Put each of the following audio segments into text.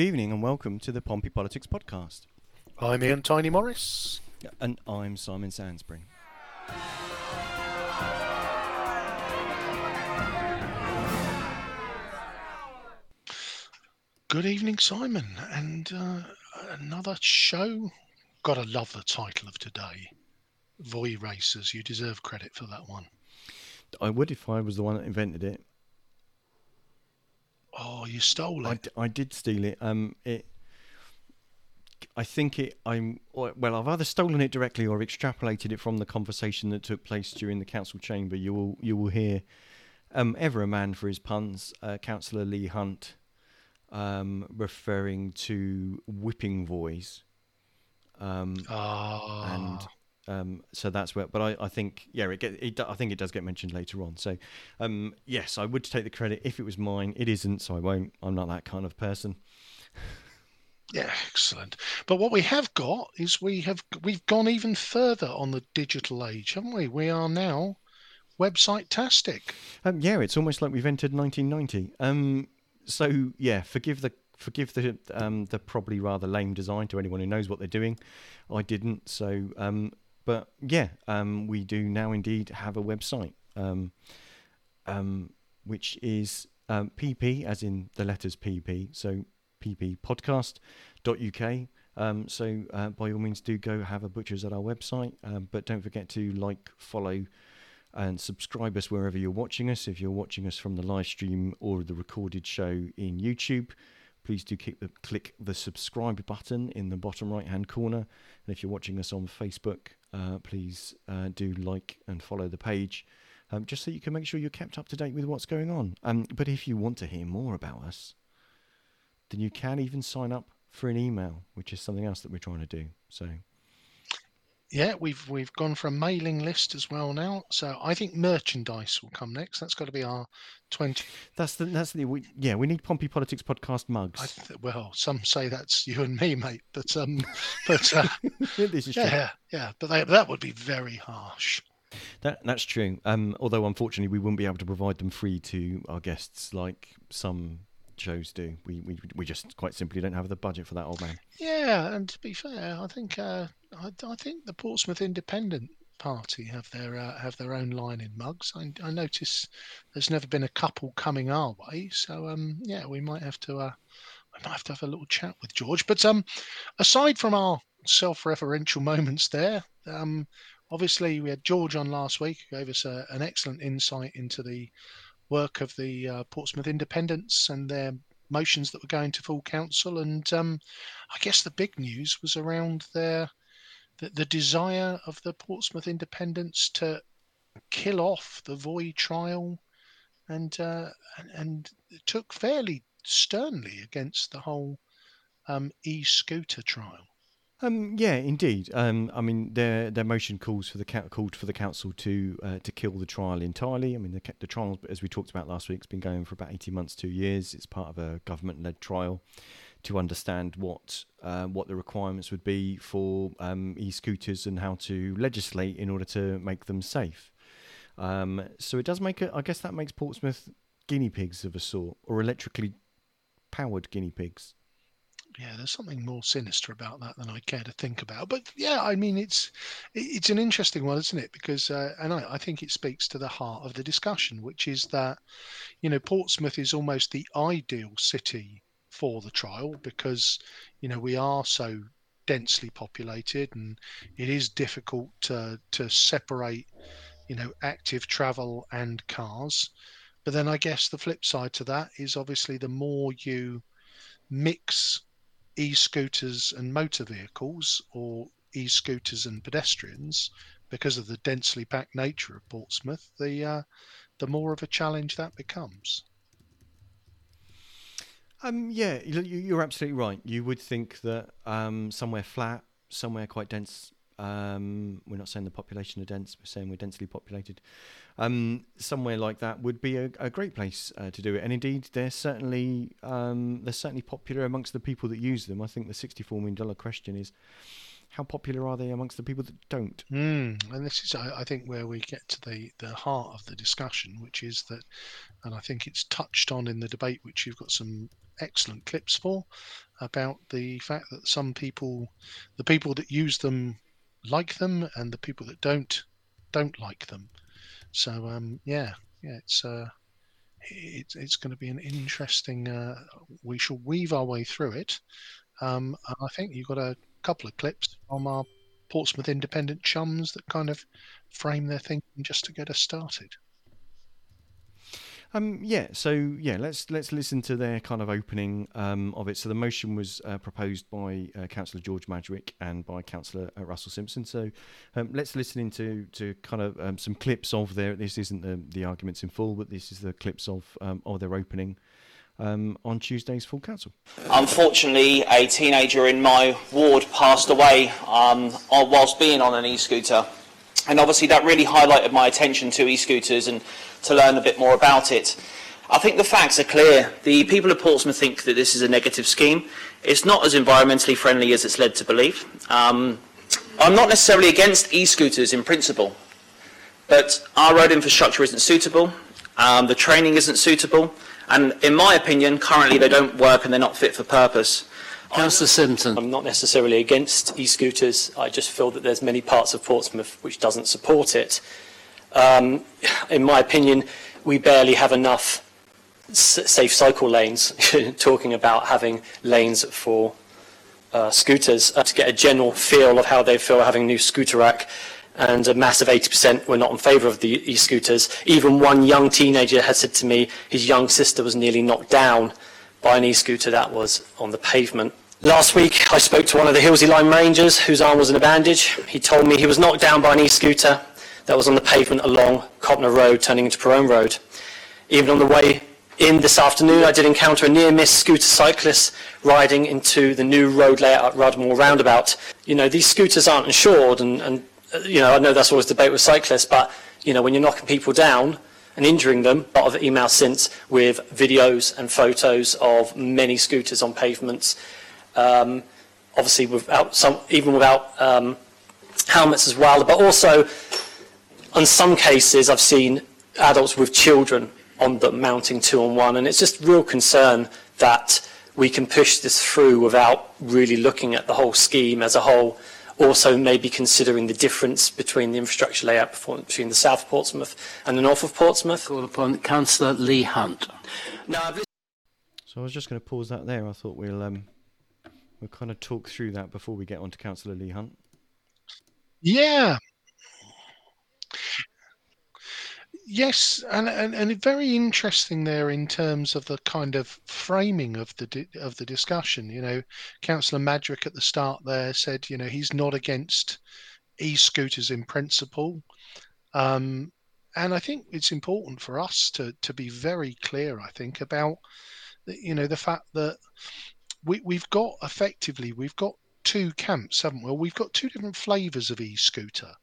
Good evening and welcome to the Pompey Politics Podcast. I'm Ian Tiny Morris. And I'm Simon Sansbury. Good evening, Simon, and uh, another show. Gotta love the title of today. Voi Racers. You deserve credit for that one. I would if I was the one that invented it. Oh, you stole I, it. d- I did steal it. Um, it. I think it. I'm well. I've either stolen it directly or extrapolated it from the conversation that took place during the council chamber. You will. You will hear. Um, ever a man for his puns. Uh, Councillor Lee Hunt, um, referring to whipping voice. Um, Ah, and um, so that's where. But I, I think yeah, it, get, it I think it does get mentioned later on. So um, yes, I would take the credit if it was mine. It isn't, so I won't. I'm not that kind of person. yeah, excellent. But what we have got is we have we've gone even further on the digital age, haven't we? We are now website tastic. Um, yeah, it's almost like we've entered 1990. Um, so yeah, forgive the forgive the um, the probably rather lame design to anyone who knows what they're doing. I didn't, so um, but yeah, um, we do now indeed have a website, um, um, which is um, pp as in the letters pp, so pppodcast.uk. Um, so uh, by all means, do go have a butchers at our website, um, but don't forget to like, follow, and subscribe us wherever you're watching us. If you're watching us from the live stream or the recorded show in YouTube, please do click the, click the subscribe button in the bottom right hand corner. And if you're watching us on Facebook, uh, please uh, do like and follow the page. Um, just so you can make sure you're kept up to date with what's going on. Um, but if you want to hear more about us, then you can even sign up for an email, which is something else that we're trying to do. So Yeah, we've we've gone for a mailing list as well now. So I think merchandise will come next. That's got to be our twenty. that's the that's the we, yeah we need Pompey Politics podcast I mugs. th- well, some say that's you and me, mate. But um, but uh, this is true. yeah, yeah. But they, that would be very harsh. That that's true. Um, although unfortunately we wouldn't be able to provide them free to our guests like some shows do. We we we just quite simply don't have the budget for that, old man. Yeah, and to be fair, I think uh, I, I think the Portsmouth Independent Party have their uh, have their own line in mugs. I, I notice there's never been a couple coming our way, so um, yeah, we might have to uh, we might have to have a little chat with George. But um, aside from our self-referential moments there, um, obviously we had George on last week, who gave us a, an excellent insight into the work of the uh, Portsmouth Independents and their motions that were going to full council. And um, I guess the big news was around their the, the desire of the Portsmouth Independents to kill off the Voi trial, and uh, and, and took fairly sternly against the whole um, e-scooter trial. Um, yeah, indeed. Um, I mean, their their motion calls for the called for the council to uh, to kill the trial entirely. I mean, the, the trial, as we talked about last week, has been going for about eighteen months, two years. It's part of a government-led trial to understand what uh, what the requirements would be for um, e-scooters and how to legislate in order to make them safe. Um, so it does make it. I guess that makes Portsmouth guinea pigs of a sort, or electrically powered guinea pigs. Yeah, there's something more sinister about that than I care to think about. But yeah, I mean, it's it's an interesting one, isn't it? Because uh, and I, I think it speaks to the heart of the discussion, which is that you know Portsmouth is almost the ideal city for the trial because you know we are so densely populated and it is difficult to to separate you know active travel and cars. But then I guess the flip side to that is obviously the more you mix e-scooters and motor vehicles or e-scooters and pedestrians because of the densely packed nature of Portsmouth, the uh, the more of a challenge that becomes. Um, yeah, you- you're absolutely right. You would think that um, somewhere flat, somewhere quite dense. Um, we're not saying the population are dense. We're saying we're densely populated. Um, somewhere like that would be a, a great place uh, to do it. And indeed, they're certainly um, they're certainly popular amongst the people that use them. I think the sixty-four million dollar question is, how popular are they amongst the people that don't? Mm, and this is, I, I think, where we get to the, the heart of the discussion, which is that, and I think it's touched on in the debate, which you've got some excellent clips for. about the fact that some people, the people that use them, like them, and the people that don't don't like them. So um, yeah, yeah, it's uh, it's it's going to be an interesting. Uh, we shall weave our way through it. Um, I think you've got a couple of clips from our Portsmouth Independent chums that kind of frame their thinking just to get us started. Um, yeah, so yeah, let's let's listen to their kind of opening um, of it. So the motion was uh, proposed by uh, Councillor George Madgwick and by Councillor uh, Russell Simpson. So um, let's listen into to kind of um, some clips of their. This isn't the, the arguments in full, but this is the clips of um, of their opening. Um, on Tuesday's full council. Unfortunately, a teenager in my ward passed away whilst being on an e-scooter and obviously that really highlighted my attention to e-scooters and to learn a bit more about it. I think the facts are clear. The people of Portsmouth think that this is a negative scheme. It's not as environmentally friendly as it's led to believe. Um, I'm not necessarily against e-scooters in principle, but our road infrastructure isn't suitable, um, the training isn't suitable, and in my opinion, currently they don't work and they're not fit for purpose. Councillor Simpson. I'm not necessarily against e-scooters. I just feel that there's many parts of Portsmouth which doesn't support it. Um, in my opinion, we barely have enough safe cycle lanes, talking about having lanes for uh, scooters uh, to get a general feel of how they feel having a new scooter rack. And a massive 80% were not in favour of the e-scooters. Even one young teenager had said to me his young sister was nearly knocked down by an e-scooter that was on the pavement. Last week, I spoke to one of the Hilsea Line Rangers whose arm was in a bandage. He told me he was knocked down by an e-scooter that was on the pavement along Copnor Road, turning into Perone Road. Even on the way in this afternoon, I did encounter a near-miss scooter cyclist riding into the new road layout at Rudmore Roundabout. You know, these scooters aren't insured, and, and you know, I know that's always debate with cyclists, but you know, when you're knocking people down, and injuring them. A lot of email since with videos and photos of many scooters on pavements. Um, obviously, without some, even without um, helmets as well. But also, in some cases, I've seen adults with children on them mounting two on one, and it's just real concern that we can push this through without really looking at the whole scheme as a whole also maybe considering the difference between the infrastructure layout between the south of Portsmouth and the north of Portsmouth. Call upon Councillor Lee Hunt. Now, so I was just going to pause that there. I thought we'll um, we'll kind of talk through that before we get on to Councillor Lee Hunt. Yeah, Yes, and, and and very interesting there in terms of the kind of framing of the of the discussion. You know, Councillor Madgwick at the start there said, you know, he's not against e-scooters in principle, um, and I think it's important for us to to be very clear. I think about you know the fact that we we've got effectively we've got two camps, haven't we? We've got two different flavors of e-scooter.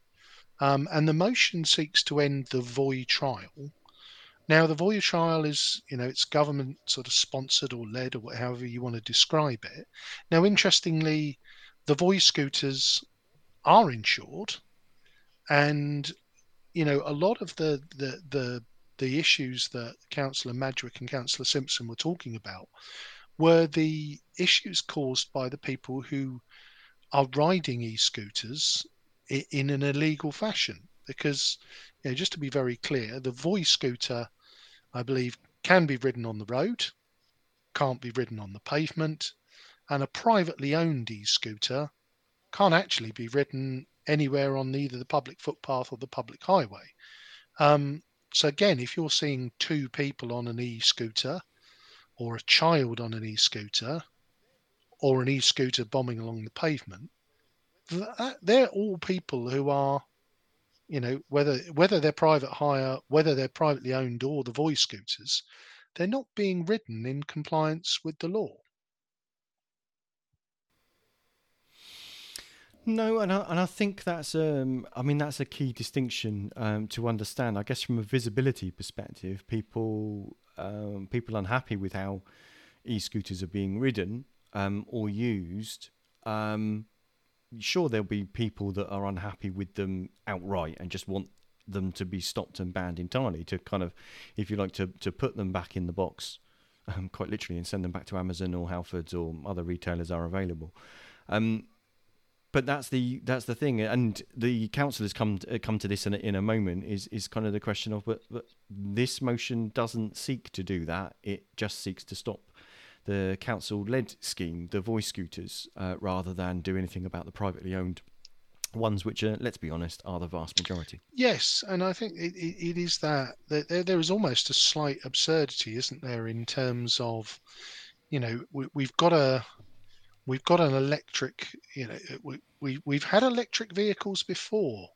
Um, and the motion seeks to end the Voi trial. Now, the Voi trial is, you know, it's government sort of sponsored or led or however you want to describe it. Now, interestingly, the Voi scooters are insured, and you know, a lot of the the the the issues that Councillor Madgwick and Councillor Simpson were talking about were the issues caused by the people who are riding e-scooters in an illegal fashion. Because, you know, just to be very clear, the Voi scooter, I believe, can be ridden on the road, can't be ridden on the pavement, and a privately owned e-scooter can't actually be ridden anywhere on either the public footpath or the public highway. Um, so again, if you're seeing two people on an e-scooter, or a child on an e-scooter, or an e-scooter bombing along the pavement, that, they're all people who are, you know, whether whether they're private hire, whether they're privately owned or the Voi scooters, they're not being ridden in compliance with the law. No, and I, and I think that's um, I mean that's a key distinction um, to understand. I guess from a visibility perspective, people um, people unhappy with how e-scooters are being ridden um, or used um, sure there'll be people that are unhappy with them outright and just want them to be stopped and banned entirely to kind of if you like to to put them back in the box um, quite literally, and send them back to Amazon or Halfords or other retailers are available. Um, but that's the that's the thing, and the council has come to, come to this in a, in a moment. Is is kind of the question of, but, but this motion doesn't seek to do that. It just seeks to stop the council-led scheme, the Voi scooters, uh, rather than do anything about the privately owned ones, which, are, let's be honest, are the vast majority. Yes, and I think it, it, is that, that there, there is almost a slight absurdity, isn't there, in terms of, you know, we, we've got a we've got an electric, you know, we, we we've had electric vehicles before,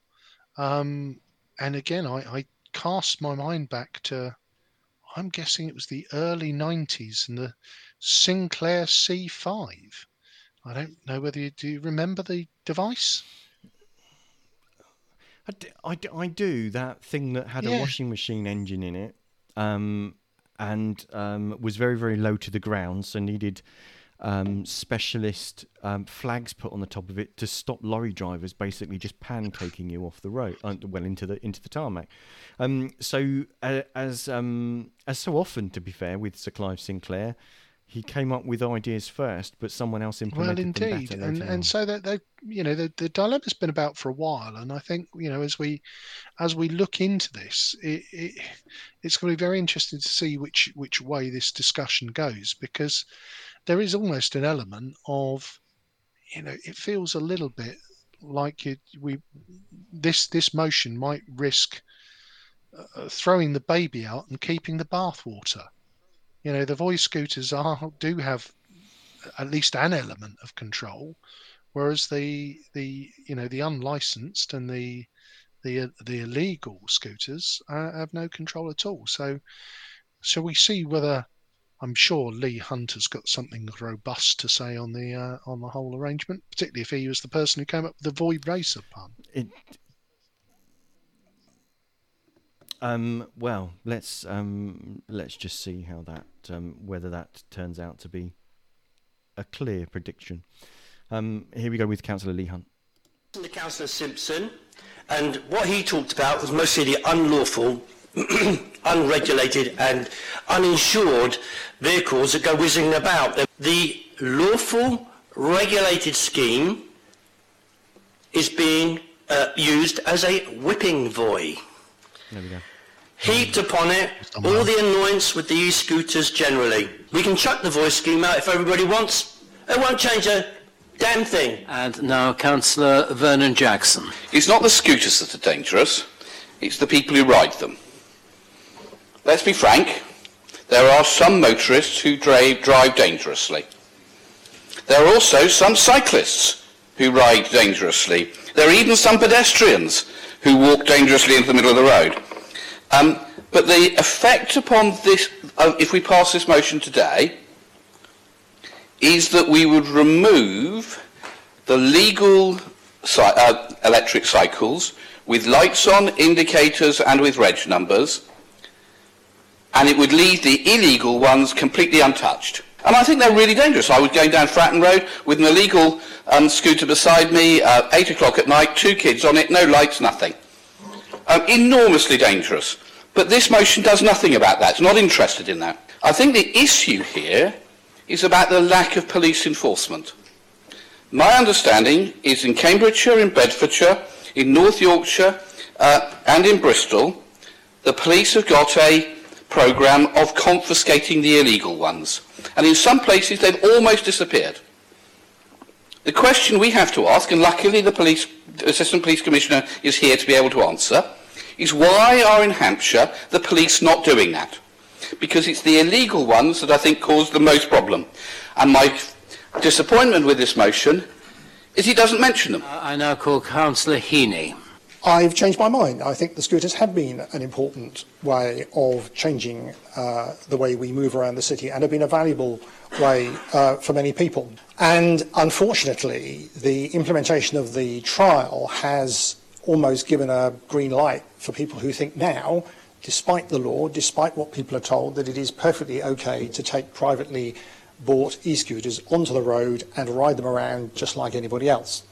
um, and again, I, I cast my mind back to, I'm guessing it was the early '90s and the Sinclair C5. I don't know whether you do you remember the device. I do that thing that had Yeah. a washing machine engine in it, um, and um, was very very low to the ground, so needed um, specialist um, flags put on the top of it to stop lorry drivers basically just pancaking you off the road, uh, well into the into the tarmac. Um, so uh, as um, as so often, to be fair, with Sir Clive Sinclair. He came up with ideas first, but someone else Well, implemented them indeed, better and and so that they, you know, the the dilemma's been about for a while, and I think you know as we as we look into this, it, it it's going to be very interesting to see which which way this discussion goes because there is almost an element of, you know, it feels a little bit like it we this this motion might risk uh, throwing the baby out and keeping the bathwater. You know, the Voi scooters are do have at least an element of control, whereas the the you know the unlicensed and the the the illegal scooters uh, have no control at all. So, so we see whether I'm sure Lee Hunter's got something robust to say on the uh, on the whole arrangement, particularly if he was the person who came up with the Voi Racer pun. It. Um, well, let's um, let's just see how that um, whether that turns out to be a clear prediction. Um, here we go with Councillor Lee Hunt. to Councillor Simpson, and what he talked about was mostly the unlawful, unregulated and uninsured vehicles that go whizzing about. The lawful, regulated scheme is being uh, used as a whipping boy. There we go. Heaped upon it all the annoyance with the e-scooters generally. We can chuck the Voi scheme out if everybody wants. It won't change a damn thing. And now Councillor Vernon Jackson. It's not the scooters that are dangerous, it's the people who ride them. Let's be frank, there are some motorists who drive, drive dangerously. There are also some cyclists who ride dangerously. There are even some pedestrians who walk dangerously into the middle of the road. Um, but the effect upon this, uh, if we pass this motion today, is that we would remove the legal uh, electric cycles with lights on, indicators and with reg numbers, and it would leave the illegal ones completely untouched. And I think they're really dangerous. I was going down Fratton Road with an illegal um, scooter beside me, uh, 8 o'clock at night, two kids on it, no lights, nothing. Um, enormously dangerous. But this motion does nothing about that. It's not interested in that. I think the issue here is about the lack of police enforcement. My understanding is in Cambridgeshire, in Bedfordshire, in North Yorkshire uh, and in Bristol, the police have got a programme of confiscating the illegal ones. And in some places they've almost disappeared. The question we have to ask, and luckily the police, Assistant Police Commissioner is here to be able to answer, is why are in Hampshire the police not doing that? Because it's the illegal ones that I think cause the most problem. And my disappointment with this motion is he doesn't mention them. I now call Councillor Heaney. I've changed my mind. I think the scooters have been an important way of changing uh, the way we move around the city and have been a valuable way uh, for many people. And unfortunately, the implementation of the trial has almost given a green light for people who think now, despite the law, despite what people are told, that it is perfectly okay to take privately bought e-scooters onto the road and ride them around just like anybody else.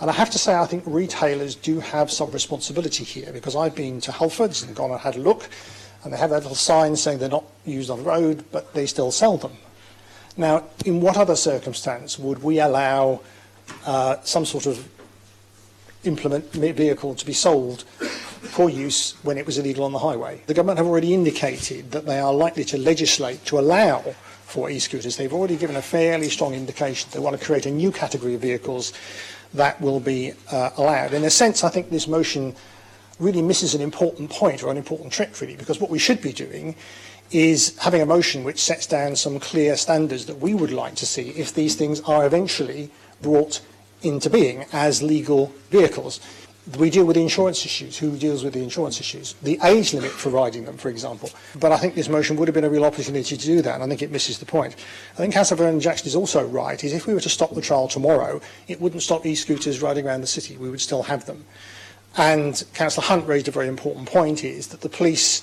And I have to say, I think retailers do have some responsibility here because I've been to Halfords and gone and had a look. and they have that little sign saying they're not used on the road, but they still sell them. Now, in what other circumstance would we allow uh, some sort of implement vehicle to be sold for use when it was illegal on the highway? The government have already indicated that they are likely to legislate to allow for e-scooters. They've already given a fairly strong indication they want to create a new category of vehicles that will be uh, allowed. In a sense, I think this motion really misses an important point or an important trick, really, because what we should be doing is having a motion which sets down some clear standards that we would like to see if these things are eventually brought into being as legal vehicles. We deal with the insurance issues. Who deals with the insurance issues? The age limit for riding them, for example. But I think this motion would have been a real opportunity to do that, and I think it misses the point. I think Vernon Jackson is also right, is if we were to stop the trial tomorrow, it wouldn't stop e-scooters riding around the city. We would still have them. And Councillor Hunt raised a very important point, is that the police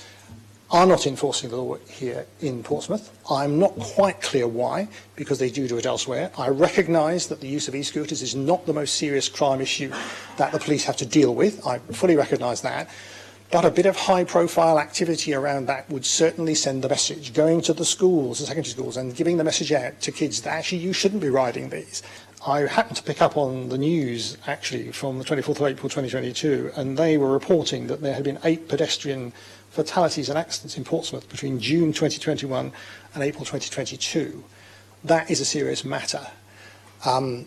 are not enforcing the law here in Portsmouth. I'm not quite clear why, because they do do it elsewhere. I recognise that the use of e-scooters is not the most serious crime issue that the police have to deal with. I fully recognise that. But a bit of high-profile activity around that would certainly send the message, going to the schools, the secondary schools, and giving the message out to kids that actually you shouldn't be riding these. I happened to pick up on the news, actually, from the 24th of April 2022, and they were reporting that there had been eight pedestrian fatalities and accidents in Portsmouth between June 2021 and April 2022. That is a serious matter. Um,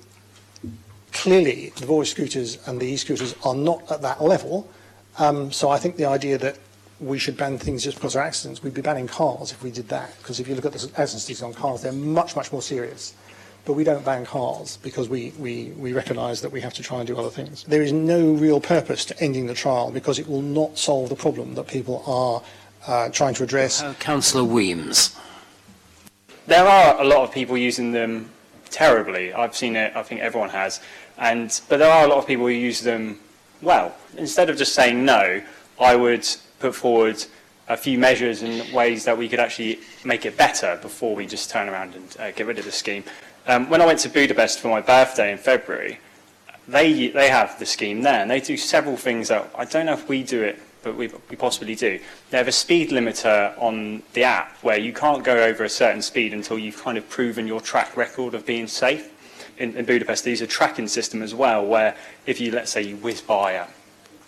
clearly, the Voi scooters and the e-scooters are not at that level. Um, so I think the idea that we should ban things just because of accidents, we'd be banning cars if we did that. Because if you look at the accidents on cars, they're much, much more serious but we don't ban cars because we, we, we recognise that we have to try and do other things. There is no real purpose to ending the trial because it will not solve the problem that people are uh, trying to address. Uh, Councillor Weems. There are a lot of people using them terribly. I've seen it, I think everyone has. And, but there are a lot of people who use them well. Instead of just saying no, I would put forward a few measures and ways that we could actually make it better before we just turn around and uh, get rid of the scheme. Um, when I went to Budapest for my birthday in February, they they have the scheme there, and they do several things that I don't know if we do it, but we, we possibly do. They have a speed limiter on the app where you can't go over a certain speed until you've kind of proven your track record of being safe. In, in Budapest, they use a tracking system as well, where if you let's say you whiz by a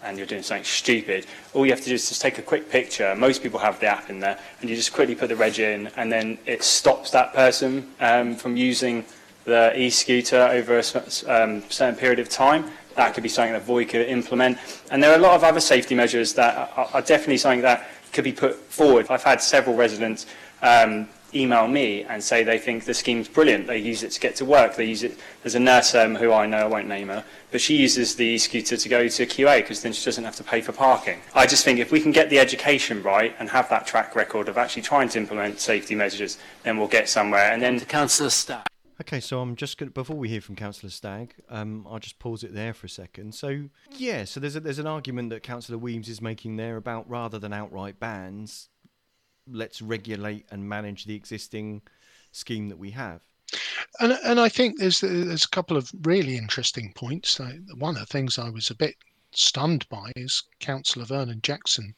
and you're doing something stupid, all you have to do is just take a quick picture. Most people have the app in there, and you just quickly put the reg in, and then it stops that person um, from using the e-scooter over a um, certain period of time. That could be something that Voi could implement. And there are a lot of other safety measures that are, are definitely something that could be put forward. I've had several residents um, email me and say they think the scheme's brilliant. They use it to get to work. They use it. There's a nurse um, who I know, I won't name her, but she uses the scooter to go to QA because then she doesn't have to pay for parking. I just think if we can get the education right and have that track record of actually trying to implement safety measures, then we'll get somewhere. And then to Councillor Stagg. Okay, so I'm just going to, before we hear from Councillor Stagg, um, I'll just pause it there for a second. So, yeah, so there's, a, there's an argument that Councillor Weems is making there about rather than outright bans, let's regulate and manage the existing scheme that we have. And and I think there's there's a couple of really interesting points. One of the things I was a bit stunned by is Councillor Vernon Jackson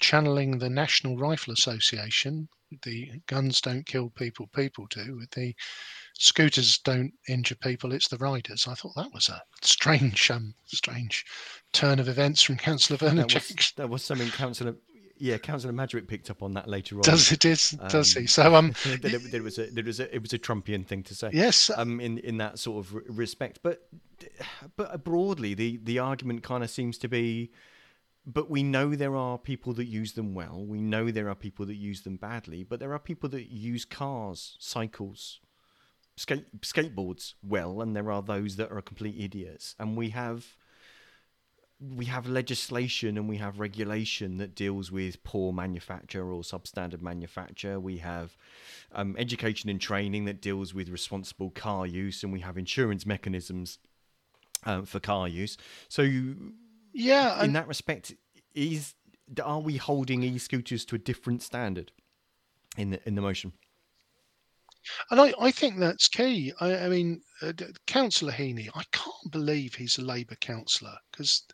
channeling the National Rifle Association. The guns don't kill people, people do. The scooters don't injure people; it's the riders. I thought that was a strange, um, strange turn of events from Councillor Vernon that Jackson. Was, that was something Councillor yeah, Councillor Madgwick picked up on that later on. Does it is? Um, does he? So um, it, it, was a, it was a, it was a Trumpian thing to say. Yes. Um, in in that sort of respect, but but broadly, the the argument kind of seems to be, but we know there are people that use them well. We know there are people that use them badly, but there are people that use cars, cycles, skate skateboards well, and there are those that are complete idiots, and we have we have legislation and we have regulation that deals with poor manufacture or substandard manufacture. We have um, education and training that deals with responsible car use, and we have insurance mechanisms um, for car use. So, yeah, in that respect, is are we holding e-scooters to a different standard in the in the motion? And I, I think that's key. I, I mean, uh, Councillor Heaney, I can't believe he's a Labour councillor because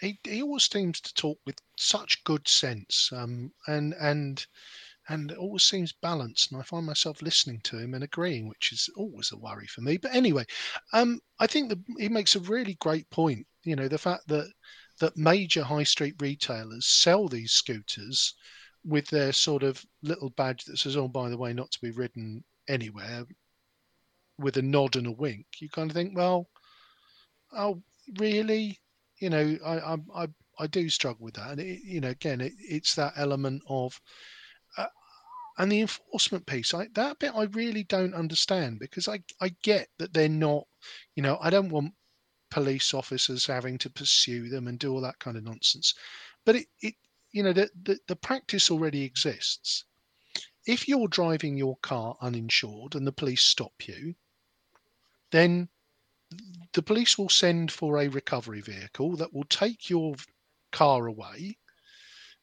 he he always seems to talk with such good sense, um, and and and it always seems balanced. And I find myself listening to him and agreeing, which is always a worry for me. But anyway, um, I think that he makes a really great point. You know, the fact that that major high street retailers sell these scooters with their sort of little badge that says, "Oh, by the way, not to be ridden anywhere," with a nod and a wink. You kind of think, well, oh, really? You know, I I I, I do struggle with that, and it, you know, again, it, it's that element of. Uh, and the enforcement piece, I, that bit I really don't understand because I, I get that they're not, you know, I don't want police officers having to pursue them and do all that kind of nonsense. But it, it you know, the, the, the practice already exists. If you're driving your car uninsured and the police stop you, then the police will send for a recovery vehicle that will take your car away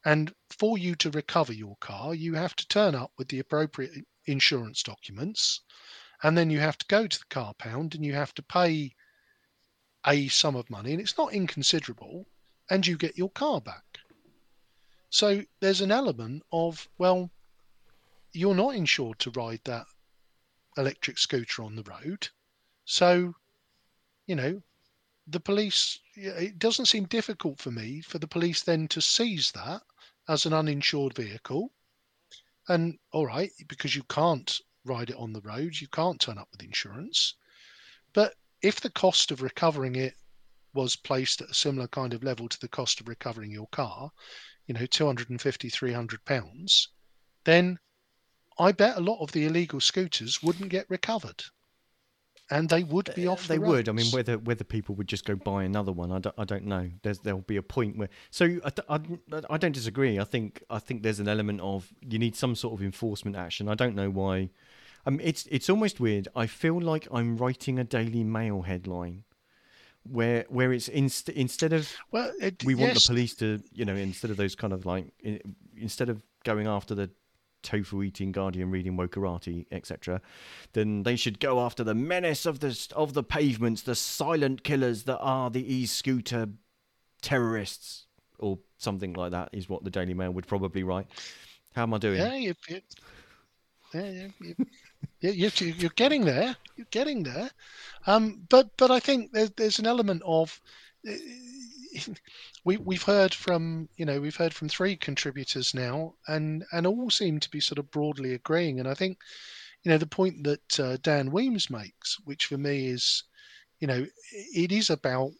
and for you to recover your car, you have to turn up with the appropriate insurance documents. And then you have to go to the car pound and you have to pay a sum of money, and it's not inconsiderable, and you get your car back. So there's an element of, well, you're not insured to ride that electric scooter on the road. So, you know, the police, it doesn't seem difficult for me for the police then to seize that as an uninsured vehicle. And all right, because you can't ride it on the road, you can't turn up with insurance. But if the cost of recovering it was placed at a similar kind of level to the cost of recovering your car, you know, 250, 300 pounds, then I bet a lot of the illegal scooters wouldn't get recovered and they would be off. They the would. I mean, whether whether people would just go buy another one, I don't, I don't know. There's there'll be a point where. So I, I, I don't disagree. I think I think there's an element of you need some sort of enforcement action. I don't know why. Um, it's it's almost weird. I feel like I'm writing a Daily Mail headline. Where, where it's inst- instead of well, it, we want yes, the police to you know instead of those kind of like i- instead of going after the tofu eating guardian reading wokarati etc then they should go after the menace of the of the pavements the silent killers that are the e-scooter terrorists or something like that is what the daily mail would probably write how am i doing Yeah, you, you, yeah, you, you, you- you're getting there. You're getting there. Um, but but I think there's there's an element of we we've heard from you know we've heard from three contributors now, and and all seem to be sort of broadly agreeing. And I think you know the point that uh, Dan Weems makes, which for me is you know it is about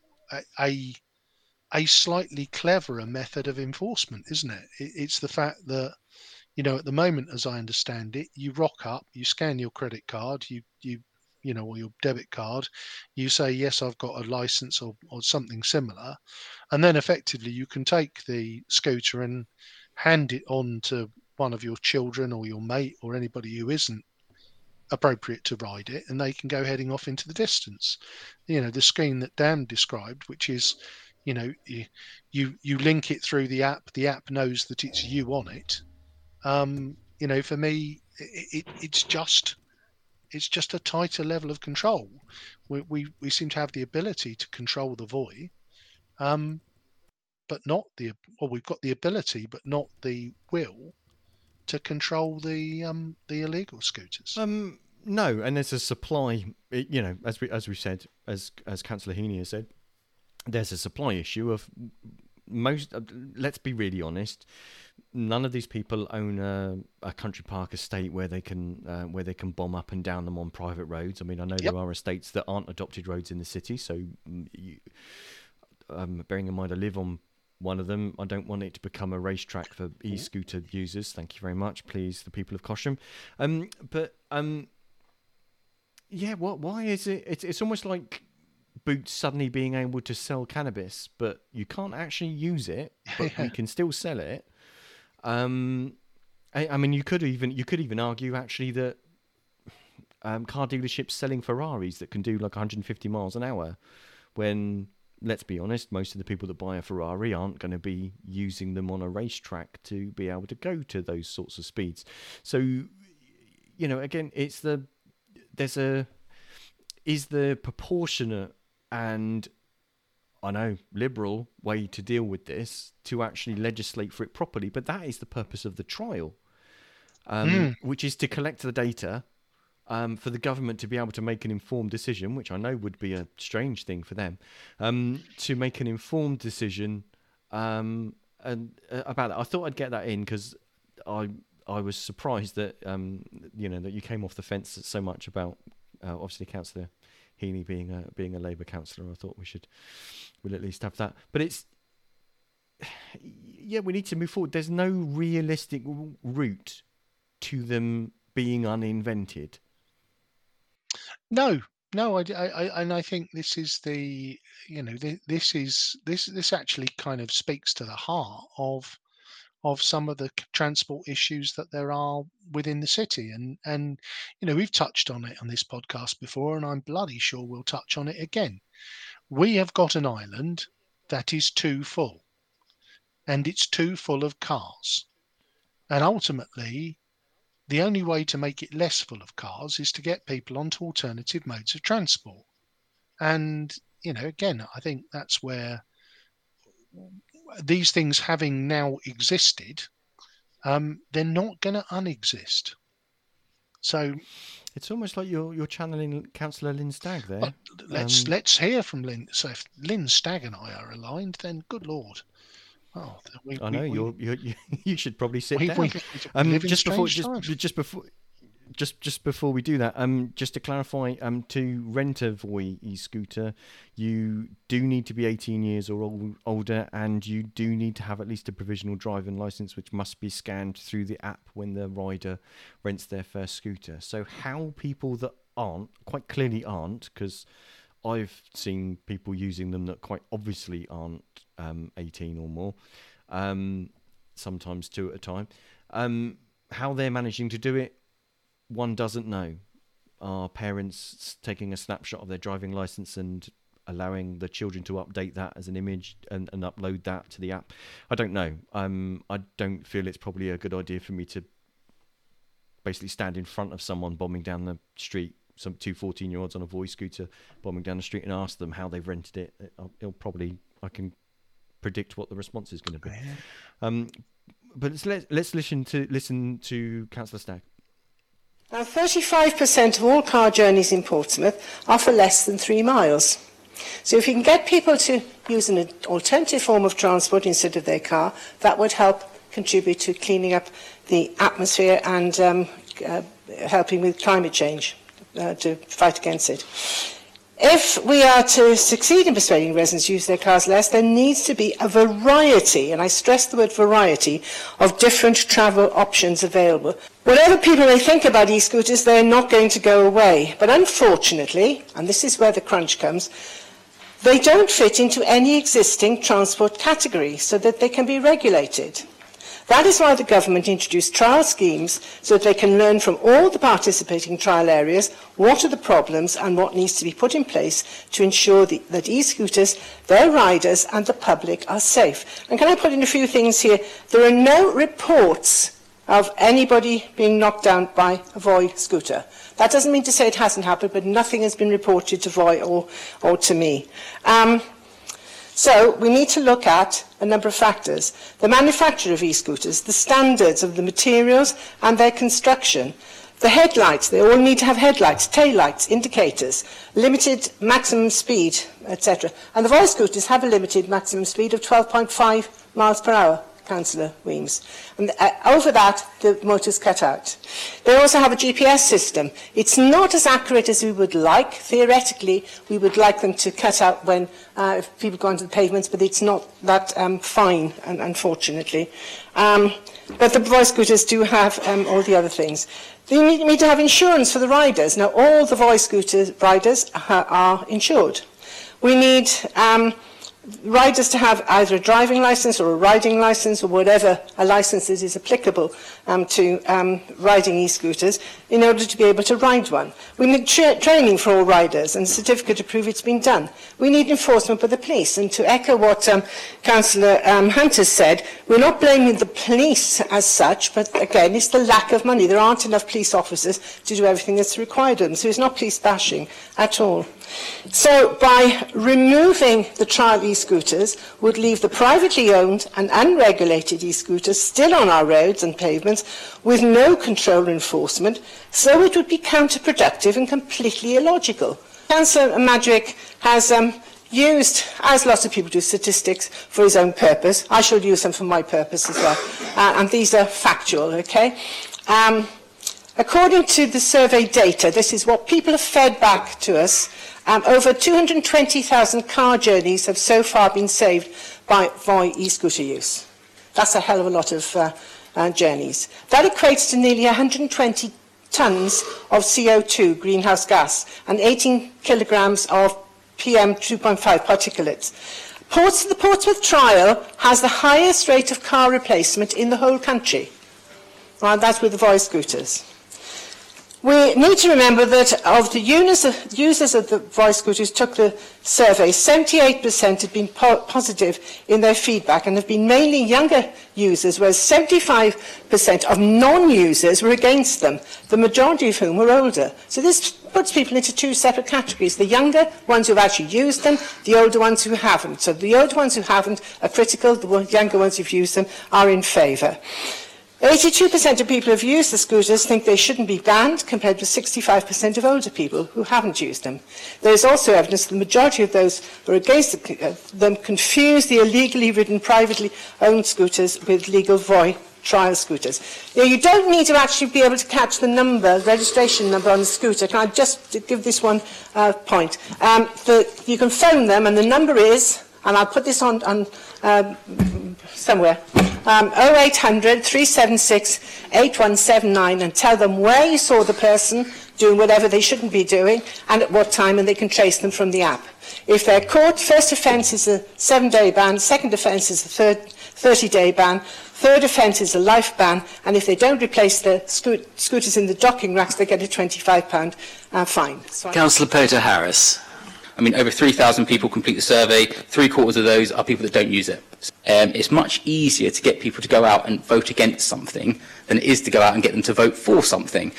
a, a slightly cleverer method of enforcement, isn't it? It's the fact that you know at the moment, as I understand it, you rock up, you scan your credit card, you you you know or your debit card, you say yes, I've got a license or or something similar, and then effectively you can take the scooter and hand it on to one of your children or your mate or anybody who isn't appropriate to ride it and they can go heading off into the distance. You know the screen that dan described which is you know you you, you link it through the app the app knows that it's you on it. Um you know for me it, it it's just it's just a tighter level of control we, we we seem to have the ability to control the void um but not the well we've got the ability but not the will to control the um the illegal scooters Um, no, and there's a supply. You know, as we as we said, as as Councillor Heaney has said, there's a supply issue of most. Uh, let's be really honest. None of these people own a, a country park estate where they can uh, where they can bomb up and down them on private roads. I mean, I know Yep. there are estates that aren't adopted roads in the city, so mm, you, um, bearing in mind I live on one of them. I don't want it to become a racetrack for e-scooter users. Thank you very much, please, the people of Cosham. Um, but um, yeah, what? Why is it? It's it's almost like Boots suddenly being able to sell cannabis, but you can't actually use it, but you can still sell it. Um, I, I mean, you could even you could even argue actually that um, car dealerships selling Ferraris that can do like 150 miles an hour, when let's be honest, most of the people that buy a Ferrari aren't going to be using them on a racetrack to be able to go to those sorts of speeds. So, you know, again, it's the there's a is the proportionate and I know, liberal way to deal with this to actually legislate for it properly. But that is the purpose of the trial, um, Mm. which is to collect the data um, for the government to be able to make an informed decision, which I know would be a strange thing for them, um, to make an informed decision um, and uh, about that. I thought I'd get that in because I I was surprised that um, you know that you came off the fence so much about uh, obviously Councillor Heaney being a being a Labour councillor. I thought we should we'll at least have that. But it's yeah, we need to move forward. There's no realistic route to them being uninvented. No, no, I, I, and I think this is the, you know, thi- this is this this actually kind of speaks to the heart of of some of the transport issues that there are within the city, and and you know we've touched on it on this podcast before, and I'm bloody sure we'll touch on it again. We have got an island that is too full, and it's too full of cars, and ultimately the only way to make it less full of cars is to get people onto alternative modes of transport. And, you know, again, I think that's where these things having now existed, um, they're not going to unexist. So It's almost like you're you're channeling Councillor Lynne Stagg there. let's Um, let's hear from Lynne. So if Lynne Stagg and I are aligned, then good lord. Oh, we, I know you're you you should probably sit we- down. we um, just before just, just before just just before we do that, um, just to clarify, um, to rent a Voi e-scooter, you do need to be 18 years or ol- older, and you do need to have at least a provisional driving license, which must be scanned through the app when the rider rents their first scooter. So how people that aren't quite clearly aren't, because I've seen people using them that quite obviously aren't um, 18 or more, um, sometimes two at a time. Um, how they're managing to do it, one doesn't know. Are parents taking a snapshot of their driving license and allowing the children to update that as an image and, and upload that to the app? I don't know. Um, I don't feel it's probably a good idea for me to basically stand in front of someone bombing down the street, some two 14 year olds on a Voi scooter bombing down the street and ask them how they've rented it. I'll- It'll probably, I can predict what the response is going to be. Um, but let's, let, let's listen to listen to Councillor Stagg. Now, 35% of all car journeys in Portsmouth are for less than three miles. So if you can get people to use an alternative form of transport instead of their car, that would help contribute to cleaning up the atmosphere and um, uh, helping with climate change, uh, to fight against it. If we are to succeed in persuading residents to use their cars less, there needs to be a variety, and I stress the word variety, of different travel options available. Whatever people may think about e-scooters, they're not going to go away. But unfortunately, and this is where the crunch comes, they don't fit into any existing transport category so that they can be regulated. That is why the government introduced trial schemes so that they can learn from all the participating trial areas what are the problems and what needs to be put in place to ensure the, that e-scooters, their riders and the public are safe. And can I put in a few things here? There are no reports of anybody being knocked down by a Voi scooter. That doesn't mean to say it hasn't happened, but nothing has been reported to Voi or, or to me. Um, so we need to look at a number of factors. The manufacture of e-scooters, the standards of the materials and their construction, the headlights, they all need to have headlights, taillights, indicators, limited maximum speed, etc. And the Voi scooters have a limited maximum speed of 12.5 miles per hour. Councillor Weems. And uh, over that, the motor's cut out. They also have a GPS system. It's not as accurate as we would like. Theoretically, we would like them to cut out when uh, if people go onto the pavements, but it's not that um, fine, un- unfortunately. Um, but the Voi scooters do have um, all the other things. They need, to have insurance for the riders. Now, all the Voi scooter riders uh, are insured. We need um, riders to have either a driving license or a riding license or whatever a license that is applicable um, to um, riding e-scooters in order to be able to ride one. We need tra- training for all riders and a certificate to prove it's been done. We need enforcement by the police. And to echo what um, Councillor um, Hunter said, we're not blaming the police as such, but again, it's the lack of money. There aren't enough police officers to do everything that's required of them. So it's not police bashing at all. So by removing the trial e-scooters would leave the privately owned and unregulated e-scooters still on our roads and pavements with no control or enforcement, so it would be counterproductive and completely illogical. Councillor Madgwick has um, used, as lots of people do, statistics for his own purpose. I shall use them for my purpose as well. Uh, and these are factual, okay? Um, according to the survey data, this is what people have fed back to us. Um, over 220,000 car journeys have so far been saved by e-scooter use. That's a hell of a lot of uh, uh, journeys. That equates to nearly 120 tonnes of CO2 greenhouse gas and 18 kilograms of PM 2.5 particulates. Ports, the Portsmouth trial has the highest rate of car replacement in the whole country. Right, that's with the Voi scooters. We need to remember that of the users of the Voi scooters took the survey, 78% had been po positive in their feedback and have been mainly younger users, whereas 75% of non-users were against them, the majority of whom were older. So this puts people into two separate categories, the younger ones who have actually used them, the older ones who haven't. So the older ones who haven't are critical, the younger ones who've used them are in favour. 82% of people who've used the scooters think they shouldn't be banned, compared with 65% of older people who haven't used them. There is also evidence that the majority of those who are against them confuse the illegally ridden, privately owned scooters with legal Voi trial scooters. Now, you don't need to actually be able to catch the number, registration number on the scooter. Can I just give this one uh, point? Um, the, you can phone them, and the number is, and I'll put this on, on uh, somewhere, um, 0800 376 8179 and tell them where you saw the person doing whatever they shouldn't be doing and at what time, and they can trace them from the app. If they're caught, first offence is a seven-day ban, second offence is a 30-day ban, third offence is a life ban, and if they don't replace the scoot scooters in the docking racks, they get a £25 uh, fine. So Councillor Peter Harris. I mean, over 3,000 people complete the survey. Three quarters of those are people that don't use it. Um, it's much easier to get people to go out and vote against something than it is to go out and get them to vote for something.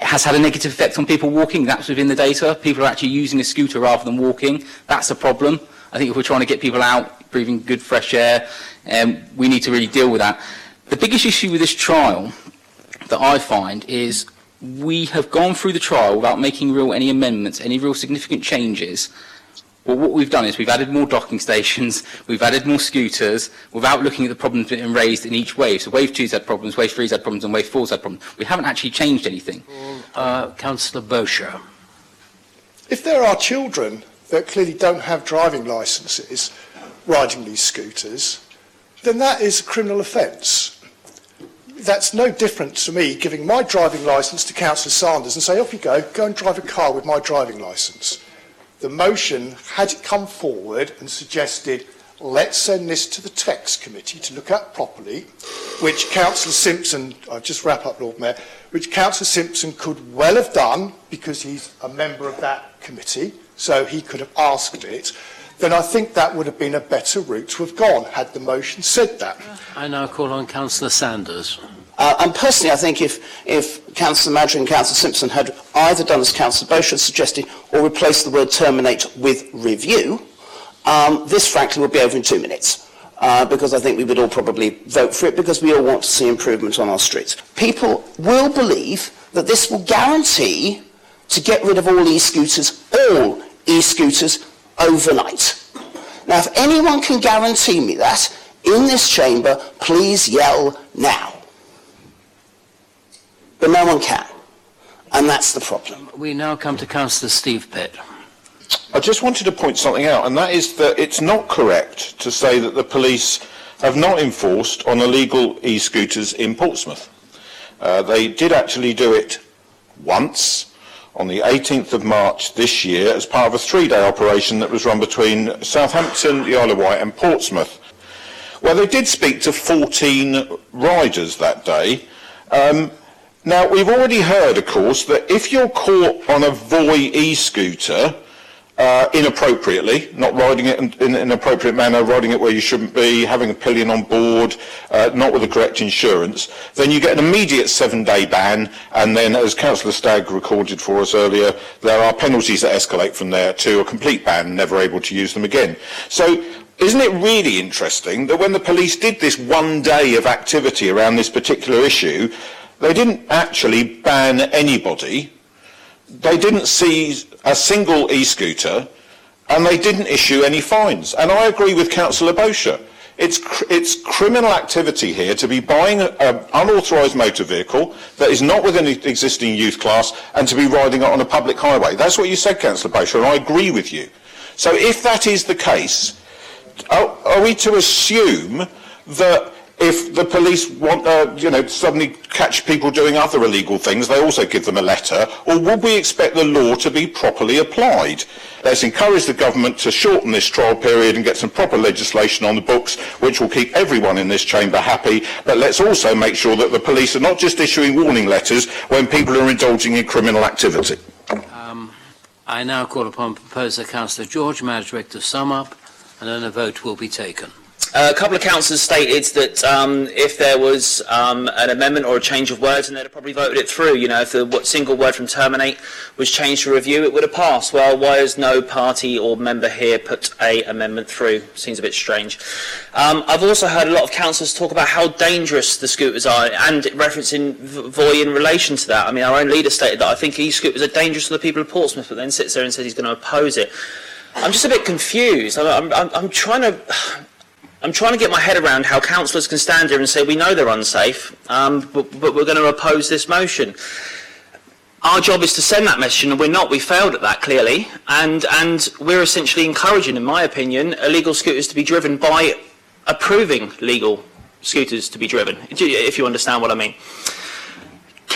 It has had a negative effect on people walking. That's within the data. People are actually using a scooter rather than walking. That's a problem. I think if we're trying to get people out, breathing good fresh air, um, we need to really deal with that. The biggest issue with this trial that I find is we have gone through the trial without making real any amendments, any real significant changes. Well, what we've done is we've added more docking stations, we've added more scooters, without looking at the problems that have been raised in each wave. So wave two's had problems, wave three's had problems, and wave four's had problems. We haven't actually changed anything. Uh, Councillor Bosher. If there are children that clearly don't have driving licences riding these scooters, then that is a criminal offence that's no different to me giving my driving licence to Councillor Sanders and say, off you go, go and drive a car with my driving licence. The motion had come forward and suggested, let's send this to the tax committee to look at properly, which Councillor Simpson, I'll just wrap up, Lord Mayor, which Councillor Simpson could well have done because he's a member of that committee, so he could have asked it then I think that would have been a better route to have gone had the motion said that. I now call on Councillor Sanders. Uh, and personally, I think if, if Councillor Madry and Councillor Simpson had either done as Councillor Bosher suggested or replaced the word terminate with review, um, this frankly would be over in two minutes. Uh, because I think we would all probably vote for it because we all want to see improvement on our streets. People will believe that this will guarantee to get rid of all e-scooters, all e-scooters, overnight. Now, if anyone can guarantee me that in this chamber, please yell now but no one can. And that's the problem. We now come to Councillor Steve Pitt. I just wanted to point something out, and that is that it's not correct to say that the police have not enforced on illegal e-scooters in Portsmouth. Uh, they did actually do it once on the 18th of March this year as part of a three-day operation that was run between Southampton, the Isle of Wight and Portsmouth. Well, they did speak to 14 riders that day, um, now, we've already heard, of course, that if you're caught on a Voi e-scooter, uh, inappropriately, not riding it in, an appropriate manner, riding it where you shouldn't be, having a pillion on board, uh, not with the correct insurance, then you get an immediate seven-day ban, and then, as Councillor Stagg recorded for us earlier, there are penalties that escalate from there to a complete ban, never able to use them again. So isn't it really interesting that when the police did this one day of activity around this particular issue, they didn't actually ban anybody, they didn't seize a single e-scooter, and they didn't issue any fines. And I agree with Councillor Bosher. It's, cr it's criminal activity here to be buying an unauthorised motor vehicle that is not within the existing youth class and to be riding it on a public highway. That's what you said, Councillor Bosher, and I agree with you. So if that is the case, are, are we to assume that if the police want, uh, you know, suddenly catch people doing other illegal things, they also give them a letter, or would we expect the law to be properly applied? Let's encourage the government to shorten this trial period and get some proper legislation on the books, which will keep everyone in this chamber happy, but let's also make sure that the police are not just issuing warning letters when people are indulging in criminal activity. Um, I now call upon proposer Councillor George Madgwick to sum up, and then a vote will be taken. A couple of councillors stated that um, if there was um, an amendment or a change of words, and they'd have probably voted it through. You know, if the single word from terminate was changed to review, it would have passed. Well, why has no party or member here put a amendment through? Seems a bit strange. Um, I've also heard a lot of councillors talk about how dangerous the scooters are, and referencing Voi in relation to that. I mean, our own leader stated that I think e-scooters are dangerous for the people of Portsmouth, but then sits there and says he's going to oppose it. I'm just a bit confused. I'm, I'm, I'm trying to I'm trying to get my head around how councillors can stand here and say we know they're unsafe, um, but, but, we're going to oppose this motion. Our job is to send that message, and we're not. We failed at that clearly, and and we're essentially encouraging, in my opinion, illegal scooters to be driven by approving legal scooters to be driven. If you understand what I mean.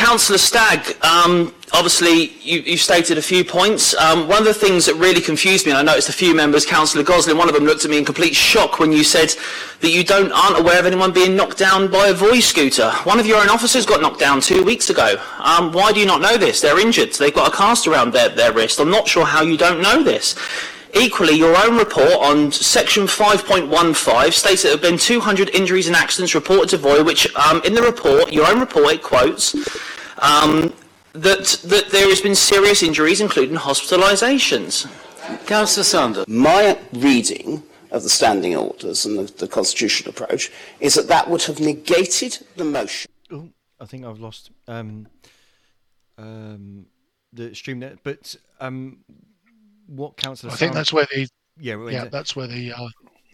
Councillor Stagg, um, obviously you, you, stated a few points. Um, one of the things that really confused me, and I noticed a few members, Councillor Gosling, one of them looked at me in complete shock when you said that you don't aren't aware of anyone being knocked down by a Voi scooter. One of your own officers got knocked down two weeks ago. Um, why do you not know this? They're injured. They've got a cast around their, their wrist. I'm not sure how you don't know this. Equally, your own report on section 5.15 states that there have been 200 injuries and accidents reported to Voi, which um, in the report, your own report, it quotes um, that, that there has been serious injuries, including hospitalisations. Councillor Sanders. My reading of the standing orders and the, the constitutional approach is that that would have negated the motion. Oh, I think I've lost um, um, the stream net, but um, what Councillor? I think that's where the yeah yeah that's where the. Uh,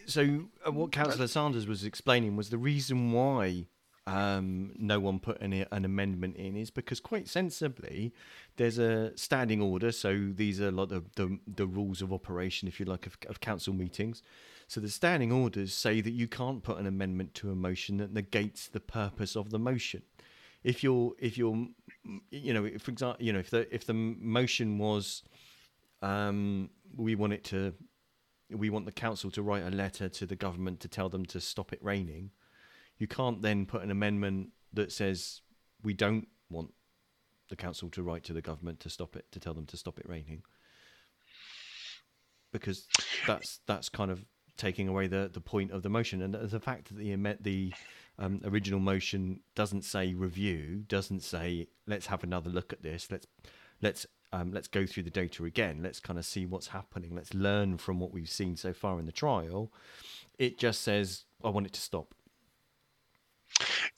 so uh, what Councillor Sanders was explaining was the reason why um, no one put an, an amendment in is because quite sensibly there's a standing order. So these are like the, the, the rules of operation, if you like, of, of council meetings. So the standing orders say that you can't put an amendment to a motion that negates the purpose of the motion. If you're if you're you know for example you know if the if the motion was um, we want it to we want the council to write a letter to the government to tell them to stop it raining. You can't then put an amendment that says we don't want the council to write to the government to stop it to tell them to stop it raining because that's that's kind of taking away the the point of the motion and the fact that the the um, original motion doesn't say review doesn't say let's have another look at this let's let's um, let's go through the data again. Let's kind of see what's happening. Let's learn from what we've seen so far in the trial. It just says, I want it to stop.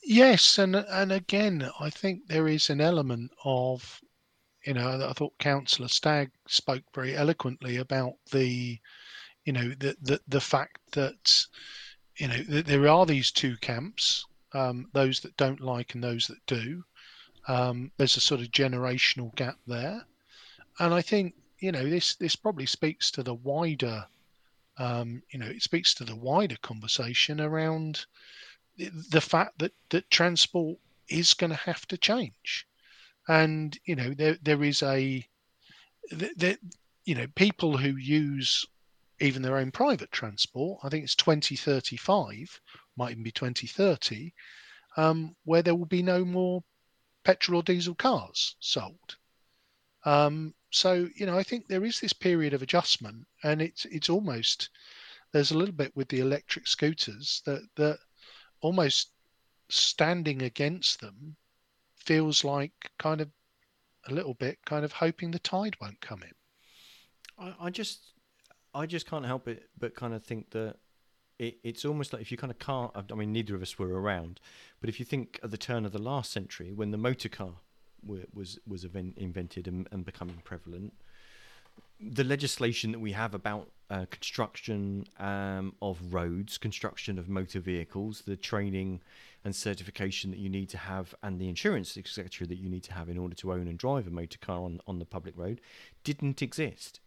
Yes, and and again, I think there is an element of, you know, I thought Councillor Stagg spoke very eloquently about the, you know, the the, the fact that, you know, that there are these two camps, um, those that don't like and those that do. Um, there's a sort of generational gap there and I think you know this this probably speaks to the wider um, you know it speaks to the wider conversation around the fact that that transport is going to have to change. And you know there there is a that you know people who use even their own private transport i think it's 2035 might even be 2030 um, where there will be no more petrol or diesel cars sold. Um, so you know, I think there is this period of adjustment, and it's it's almost there's a little bit with the electric scooters that that almost standing against them feels like kind of a little bit kind of hoping the tide won't come in. I, I just I just can't help it but kind of think that it, it's almost like if you kind of can't. I mean, neither of us were around, but if you think at the turn of the last century when the motor car were, was was invented and, and becoming prevalent, the legislation that we have about uh, construction um, of roads, construction of motor vehicles, the training and certification that you need to have, and the insurance, etc., that you need to have in order to own and drive a motor car on, on the public road, didn't exist.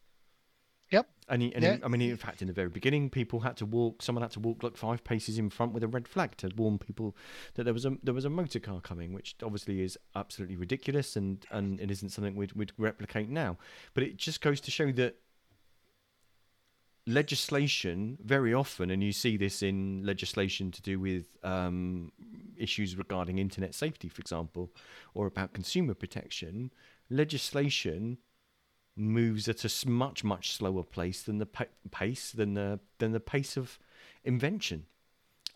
Yep. And, he, and yeah. he, I mean, in fact, in the very beginning, people had to walk. Someone had to walk like five paces in front with a red flag to warn people that there was a there was a motor car coming, which obviously is absolutely ridiculous, and and it isn't something we'd we'd replicate now. But it just goes to show that legislation very often, and you see this in legislation to do with um, issues regarding internet safety, for example, or about consumer protection. Legislation moves at a much much slower pace than the pace than the than the pace of invention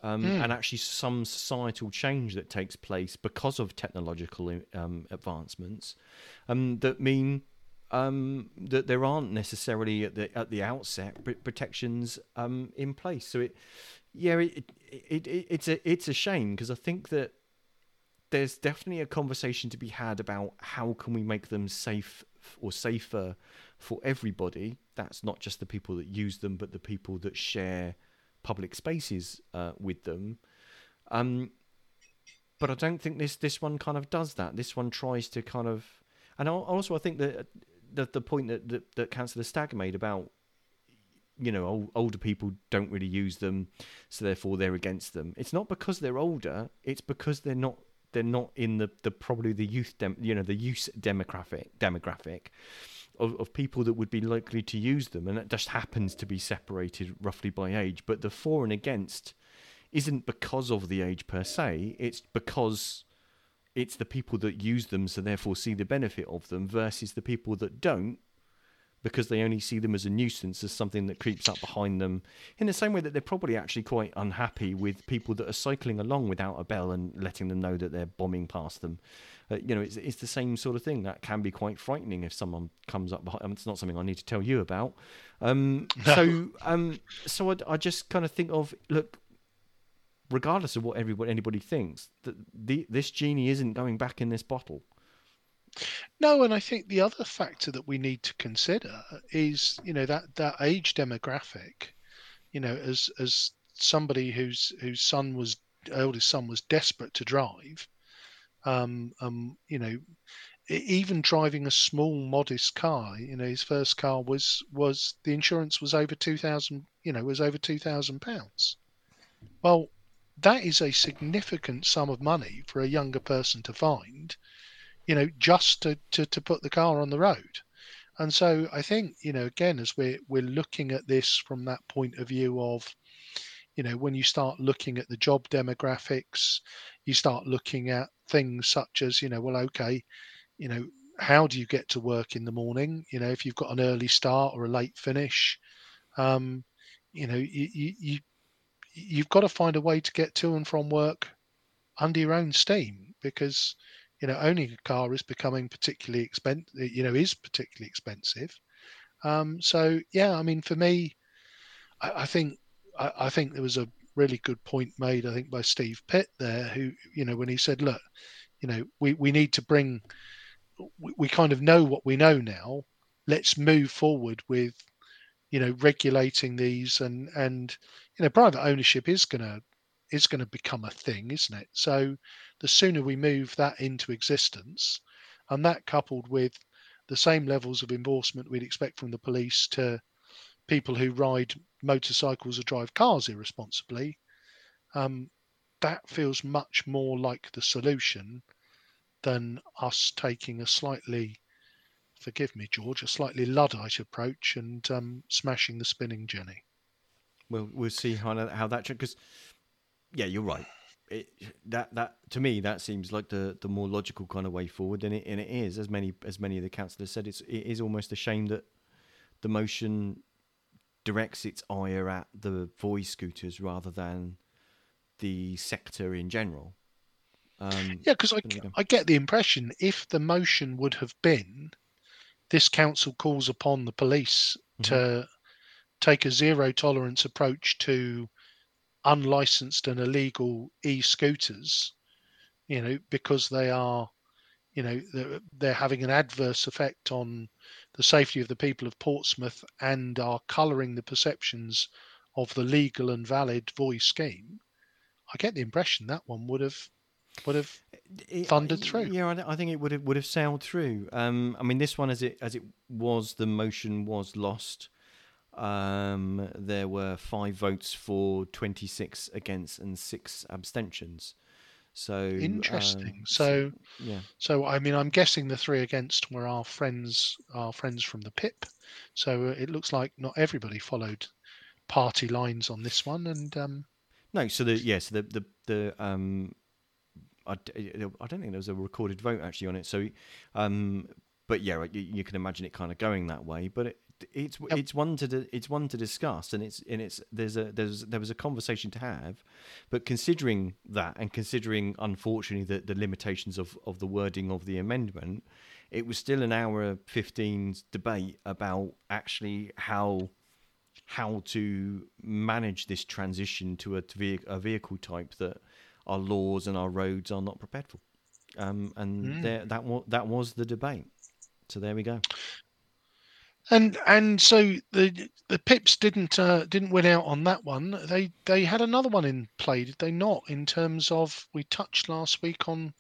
um, mm. and actually some societal change that takes place because of technological um, advancements um, that mean um, that there aren't necessarily at the at the outset protections um, in place. So it, yeah, it, it, it it's a it's a shame because I think that there's definitely a conversation to be had about how can we make them safe or safer for everybody. That's not just the people that use them, but the people that share public spaces uh, with them. Um, but I don't think this this one kind of does that. This one tries to kind of, and also I think that the the point that that, that Councillor Stagg made about you know old, older people don't really use them, so therefore they're against them. It's not because they're older. It's because they're not they're not in the, the probably the youth dem, you know the youth demographic demographic of, of people that would be likely to use them, and it just happens to be separated roughly by age. But the for and against isn't because of the age per se; it's because it's the people that use them, so therefore see the benefit of them, versus the people that don't, because they only see them as a nuisance, as something that creeps up behind them. In the same way that they're probably actually quite unhappy with people that are cycling along without a bell and letting them know that they're bombing past them. Uh, you know, it's, it's the same sort of thing. That can be quite frightening if someone comes up behind. I mean, it's not something I need to tell you about. Um, so, um, so I, I just kind of think of look, regardless of what everybody anybody thinks, that the, this genie isn't going back in this bottle. No, and I think the other factor that we need to consider is, you know, that that age demographic. You know, as as somebody whose whose son was eldest son was desperate to drive, um, um, you know, even driving a small, modest car. You know, his first car was was the insurance was over two thousand. You know, was over two thousand pounds. Well, that is a significant sum of money for a younger person to find you know, just to, to, to put the car on the road. And so I think, you know, again, as we're we're looking at this from that point of view of, you know, when you start looking at the job demographics, you start looking at things such as, you know, well, okay, you know, how do you get to work in the morning? You know, if you've got an early start or a late finish, um, you know, you, you, you you've got to find a way to get to and from work under your own steam because you know, owning a car is becoming particularly expensive, you know, is particularly expensive. Um, so yeah, I mean, for me, I, I think I, I, think there was a really good point made, I think, by Steve Pitt there, who you know, when he said, look, you know, we we need to bring, we, we kind of know what we know now. Let's move forward with, you know, regulating these and and you know, private ownership is going to is going to become a thing, isn't it? So the sooner we move that into existence, and that coupled with the same levels of enforcement we'd expect from the police to people who ride motorcycles or drive cars irresponsibly, um, that feels much more like the solution than us taking a slightly, forgive me, George, a slightly luddite approach and um, smashing the spinning jenny. Well, we'll see how how that because yeah, you're right. It, that that to me that seems like the the more logical kind of way forward, and it and it is as many as many of the councillors said. It's it is almost a shame that the motion directs its ire at the Voi scooters rather than the sector in general. Um, Yeah, because I, I get the impression if the motion would have been this council calls upon the police to take a zero tolerance approach to unlicensed and illegal e-scooters, you know, because they are, you know, they're, they're having an adverse effect on the safety of the people of Portsmouth and are colouring the perceptions of the legal and valid Voi scheme. I get the impression that one would have would have thundered through. Yeah, I, I think it would have would have sailed through. Um, I mean, this one as it as it was, the motion was lost. Um, there were five votes for, twenty six against, and six abstentions. So Interesting. um, so, yeah. so I mean, I'm guessing the three against were our friends, our friends from the PIP. So uh, it looks like not everybody followed party lines on this one, and um, No, so the yes, the the the um, I, I don't think there was a recorded vote actually on it. So, um, but yeah, you, you can imagine it kind of going that way. But it, it's it's one to it's one to discuss, and it's and it's there's a there's there was a conversation to have, but considering that and considering unfortunately the, the limitations of of the wording of the amendment, it was still an hour fifteen debate about actually how how to manage this transition to a, a vehicle type that our laws and our roads are not prepared for. Um, and Mm. there, that was that was the debate. So there we go. And and so the the Pips didn't uh, didn't win out on that one. They they had another one in play, did they not? In terms of we touched last week on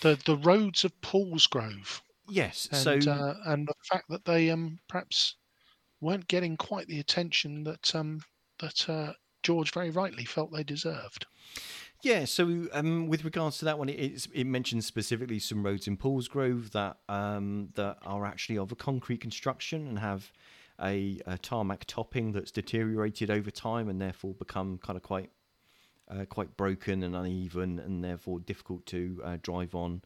the the roads of Paulsgrove. Yes. and so uh, and the fact that they um perhaps weren't getting quite the attention that um that uh, George very rightly felt they deserved. Yeah, so um, with regards to that one, it, it mentions specifically some roads in Paulsgrove that um, that are actually of a concrete construction and have a, a tarmac topping that's deteriorated over time and therefore become kind of quite uh, quite broken and uneven and therefore difficult to uh, drive on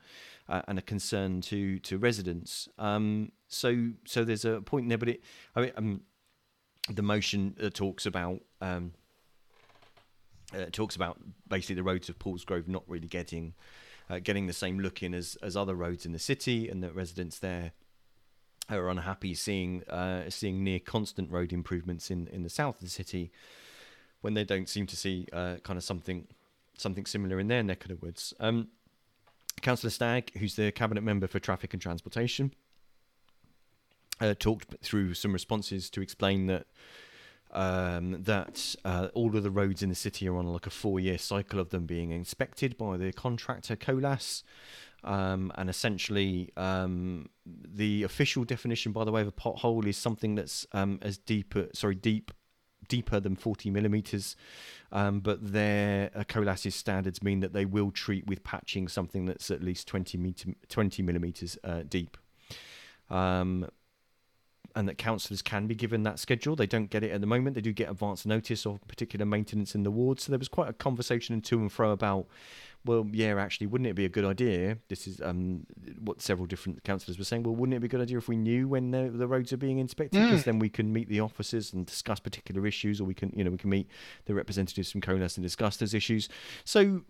uh, and a concern to to residents. Um, so so there's a point there, but it I mean um, the motion uh, talks about. Um, uh, talks about basically the roads of Paulsgrove not really getting uh, getting the same look in as, as other roads in the city, and that residents there are unhappy seeing uh, seeing near constant road improvements in, in the south of the city when they don't seem to see uh, kind of something something similar in their neck of the woods. Um, Councillor Stagg, who's the cabinet member for traffic and transportation, uh, talked through some responses to explain that um, that uh, all of the roads in the city are on like a four-year cycle of them being inspected by the contractor Colas. Um, and essentially, um, the official definition, by the way, of a pothole is something that's um, as deep, sorry, deep, deeper than 40 millimeters. Um, but their uh, Colas's standards mean that they will treat with patching something that's at least 20 meter, 20 millimeters uh, deep. Um, and that councillors can be given that schedule. They don't get it at the moment. They do get advance notice of particular maintenance in the ward. So there was quite a conversation and to and fro about, well, yeah, actually, wouldn't it be a good idea? This is um, what several different councillors were saying. Well, wouldn't it be a good idea if we knew when the, the roads are being inspected? Mm. Because then we can meet the officers and discuss particular issues, or we can, you know, we can meet the representatives from COLAS and discuss those issues. So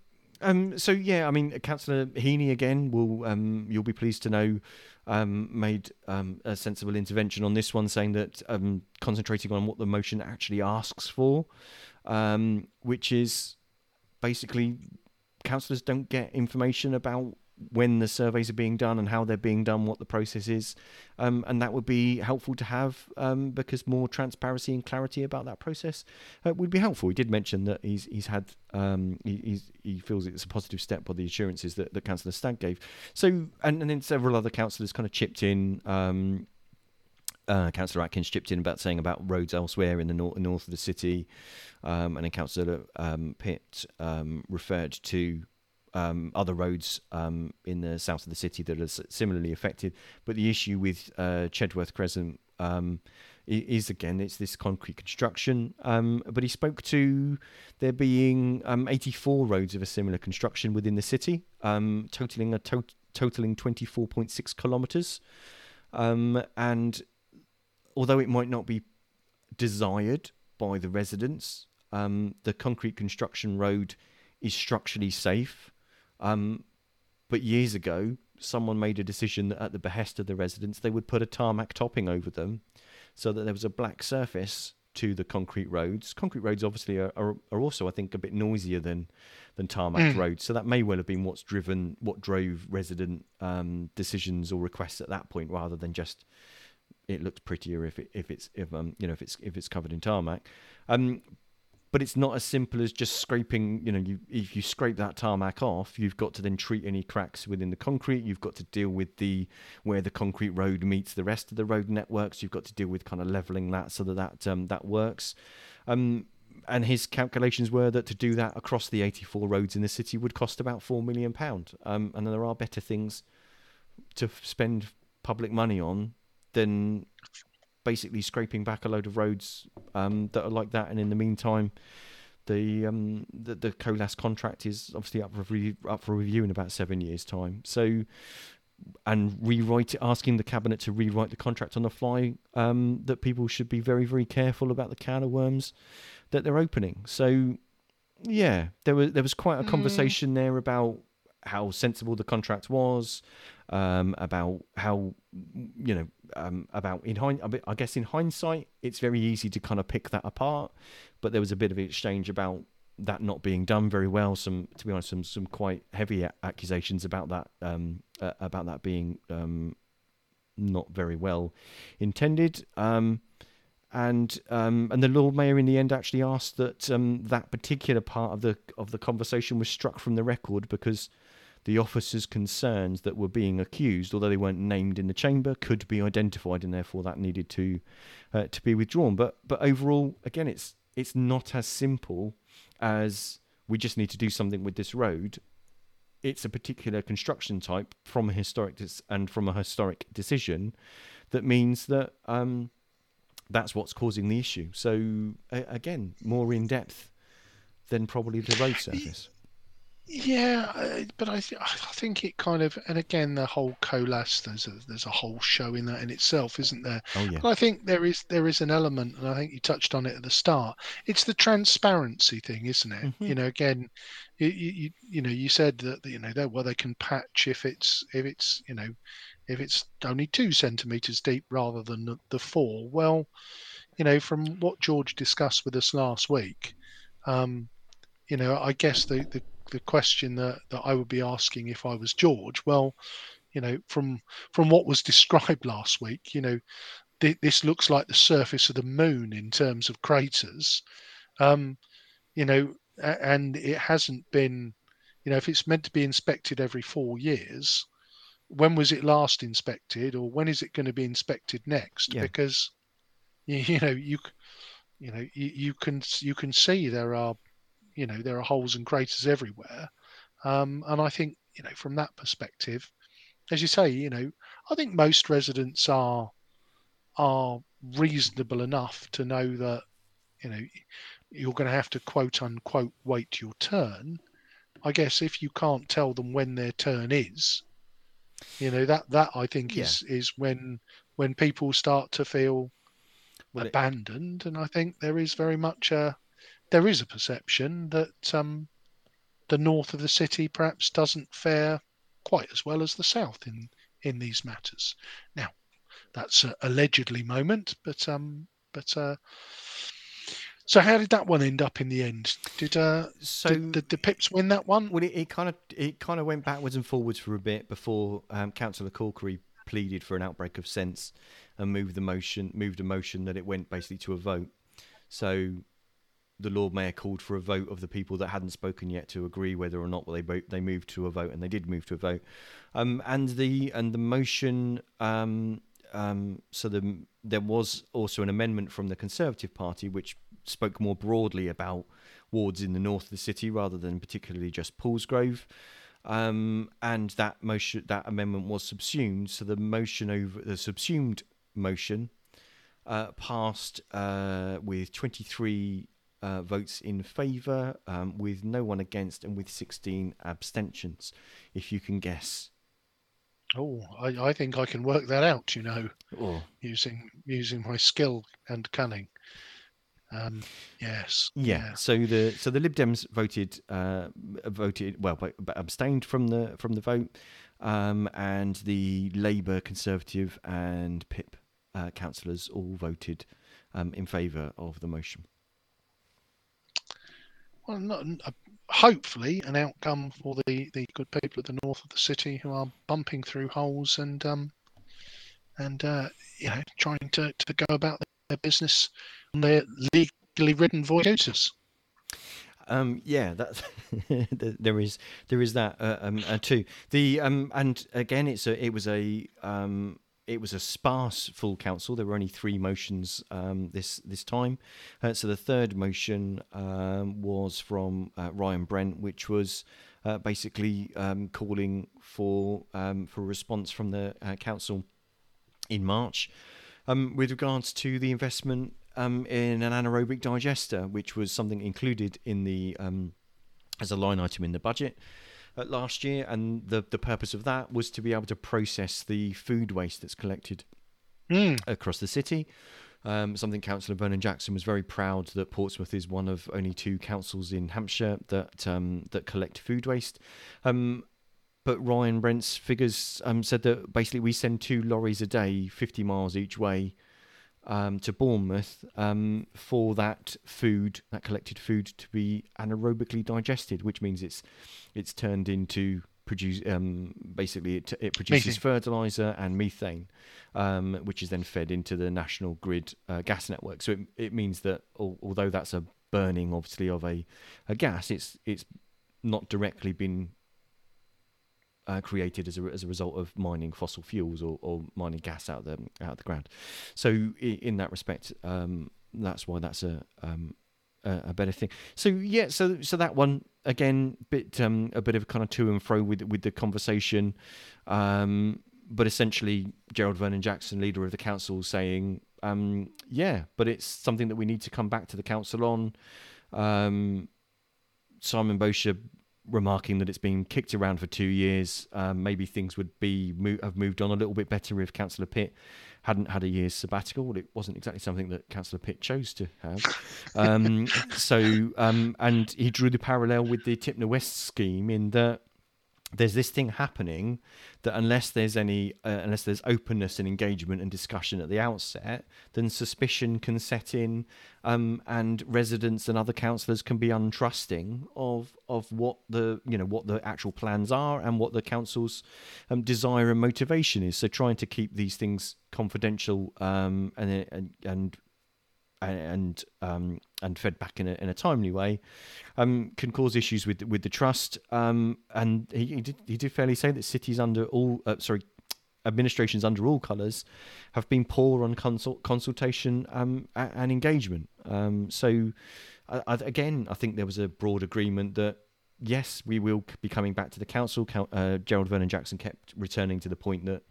um, so yeah, I mean, Councillor Heaney again will um, you'll be pleased to know um, made um, a sensible intervention on this one, saying that um, concentrating on what the motion actually asks for, um, which is basically councillors don't get information about when the surveys are being done and how they're being done, what the process is, um, and that would be helpful to have um, because more transparency and clarity about that process uh, would be helpful. He did mention that he's he's had um, he he feels it's a positive step by the assurances that, that Councillor Stagg gave. So and, and then several other councillors kind of chipped in. Um, uh, Councillor Atkins chipped in about saying about roads elsewhere in the north, north of the city, um, and then Councillor um, Pitt referred to um, other roads um, in the south of the city that are similarly affected. But the issue with uh, Chedworth Crescent um, is again it's this concrete construction. Um, but he spoke to there being um, 84 roads of a similar construction within the city, um, totaling a to- totaling 24.6 kilometres. And although it might not be desired by the residents, the concrete construction road is structurally safe. Um, but years ago, someone made a decision that at the behest of the residents, they would put a tarmac topping over them so that there was a black surface to the concrete roads. Concrete roads obviously are, are, are also, I think, a bit noisier than than tarmac Mm. roads. So that may well have been what's driven, what drove resident um, decisions or requests at that point, rather than just it looks prettier if it if it's if um you know if it's if it's covered in tarmac. Um, but it's not as simple as just scraping. You know, you if you scrape that tarmac off, you've got to then treat any cracks within the concrete. You've got to deal with the where the concrete road meets the rest of the road networks. You've got to deal with kind of leveling that so that that um, that works. Um, and his calculations were that to do that across the 84 roads in the city would cost about four million pound. Um, and there are better things to spend public money on than basically scraping back a load of roads um, that are like that. And in the meantime, the um, the, the Colas contract is obviously up for re- up for review in about seven years' time. So, and rewrite it, asking the cabinet to rewrite the contract on the fly. Um, that people should be very very careful about the can of worms that they're opening. So, yeah, there was there was quite a Mm. conversation there about how sensible the contract was, um, about how you know um, about in hind- I guess in hindsight it's very easy to kind of pick that apart, but there was a bit of exchange about that not being done very well. Some, to be honest, some some quite heavy accusations about that um, uh, about that being um, not very well intended. Um, and um, and the Lord Mayor in the end actually asked that um, that particular part of the of the conversation was struck from the record because the officers' concerns that were being accused, although they weren't named in the chamber, could be identified, and therefore that needed to uh, to be withdrawn. But but overall, again, it's it's not as simple as we just need to do something with this road. It's a particular construction type from a historic dis- and from a historic decision that means that um, that's what's causing the issue. So a again, more in depth than probably the road surface. Yeah, uh, but I, th- I think it kind of, and again, the whole colas. There's a there's a whole show in that in itself, isn't there? Oh yeah. But I think there is there is an element, and I think you touched on it at the start. It's the transparency thing, isn't it? Mhm. You know, again, you, you you you know you said that you know that well they can patch if it's if it's you know if it's only two centimeters deep rather than the, the four. Well, you know, from what George discussed with us last week, um, you know, I guess the, the, the question that, that I would be asking if I was George, well, you know, from from what was described last week, you know, th- this looks like the surface of the moon in terms of craters, um, you know, a- and it hasn't been, you know, if it's meant to be inspected every four years, when was it last inspected, or when is it going to be inspected next? Yeah. Because, you, you know, you, you know, you, you can you can see there are you know there are holes and craters everywhere. Um, and i think you know from that perspective as you say you know i think most residents are are reasonable enough to know that you know you're going to have to quote unquote wait your turn. I guess if you can't tell them when their turn is you know that that i think is is when when people start to feel Well, it- abandoned. And i think there is very much a there is a perception that um, the north of the city perhaps doesn't fare quite as well as the south in in these matters. Now, that's a allegedly moment, but um, but uh, so how did that one end up in the end? Did uh, So did, did the Pips win that one? Well, it, it kind of it kind of went backwards and forwards for a bit before um, Councillor Corkery pleaded for an outbreak of sense and moved the motion moved a motion that it went basically to a vote. So the Lord Mayor called for a vote of the people that hadn't spoken yet to agree whether or not they they moved to a vote, and they did move to a vote. Um, and the and the motion. Um, um, so the, there was also an amendment from the Conservative Party which spoke more broadly about wards in the north of the city rather than particularly just Paulsgrove. Um, and that motion, that amendment was subsumed. So the motion over the subsumed motion uh, passed uh, with 23 uh, votes in favour, um, with no one against, and with 16 abstentions. If you can guess. Oh, I, I think I can work that out. You know, Oh. using using my skill and cunning. Um, yes. Yeah. So the so the Lib Dems voted uh, voted well, but, but abstained from the from the vote, um, and the Labour, Conservative, and PIP uh, councillors all voted um, in favour of the motion. Well, not, uh, hopefully an outcome for the, the good people at the north of the city who are bumping through holes and um, and uh, you know trying to, to go about their business on their legally ridden scooters. Um, yeah, that's there is there is that uh, um, uh, too. The um, and again, it's a it was a um, it was a sparse full council. There were only three motions um, this this time. Uh, so the third motion um, was from uh, Ryan Brent, which was uh, basically um, calling for um, for a response from the uh, council in March um, with regards to the investment um, in an anaerobic digester, which was something included in the as a line item in the budget last year, and the the purpose of that was to be able to process the food waste that's collected Mm. across the city. Um, something Councillor Vernon Jackson was very proud that Portsmouth is one of only two councils in Hampshire that um, that collect food waste. Um, but Ryan Brent's figures um, said that basically we send two lorries a day, 50 miles each way, um, to Bournemouth um, for that food, that collected food, to be anaerobically digested, which means it's it's turned into produce. Um, basically, it, it produces fertilizer and methane, um, which is then fed into the national grid uh, gas network. So it it means that al- although that's a burning, obviously, of a, a gas, it's it's not directly been uh, created as a, as a result of mining fossil fuels or, or mining gas out of the out of the ground. So i- in that respect, um, that's why that's a um, a, a better thing. So yeah, so so that one again, bit um, a bit of kind of to and fro with with the conversation, um, but essentially Gerald Vernon Jackson, leader of the council, saying, um, yeah, but it's something that we need to come back to the council on. Um, Simon Bosher remarking that it's been kicked around for two years. Um, maybe things would be mo- have moved on a little bit better if Councillor Pitt hadn't had a year's sabbatical. Well, it wasn't exactly something that Councillor Pitt chose to have. Um, so, um, and he drew the parallel with the Tipner West scheme in that there's this thing happening that unless there's any uh, unless there's openness and engagement and discussion at the outset then suspicion can set in um, and residents and other councillors can be untrusting of of what the you know what the actual plans are and what the council's um, desire and motivation is. So trying to keep these things confidential um, and and and and um, and fed back in a, in a timely way, um, can cause issues with with the trust. Um, and he, he did he did fairly say that cities under all uh, sorry administrations under all colours have been poor on consult, consultation um, a- and engagement. Um, so I, I, again, I think there was a broad agreement that yes, we will be coming back to the council. Uh, Gerald Vernon Jackson kept returning to the point that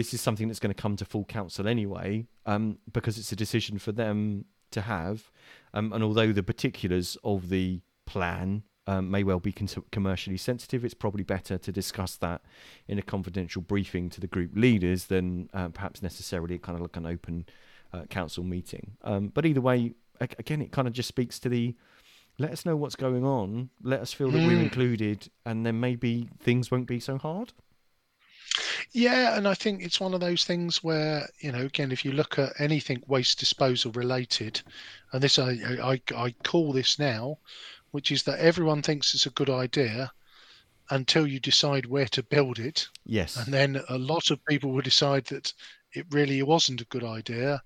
this is something that's going to come to full council anyway, um, because it's a decision for them to have. Um, and although the particulars of the plan um, may well be con- commercially sensitive, it's probably better to discuss that in a confidential briefing to the group leaders than uh, perhaps necessarily kind of like an open uh, council meeting. Um, but either way, again, it kind of just speaks to the let us know what's going on, let us feel that we're Mm. included, and then maybe things won't be so hard. Yeah, and I think it's one of those things where you know, again, if you look at anything waste disposal related, and this I I, I call this now, which is that everyone thinks it's a good idea until you decide where to build it, Yes. and then a lot of people will decide that it really wasn't a good idea,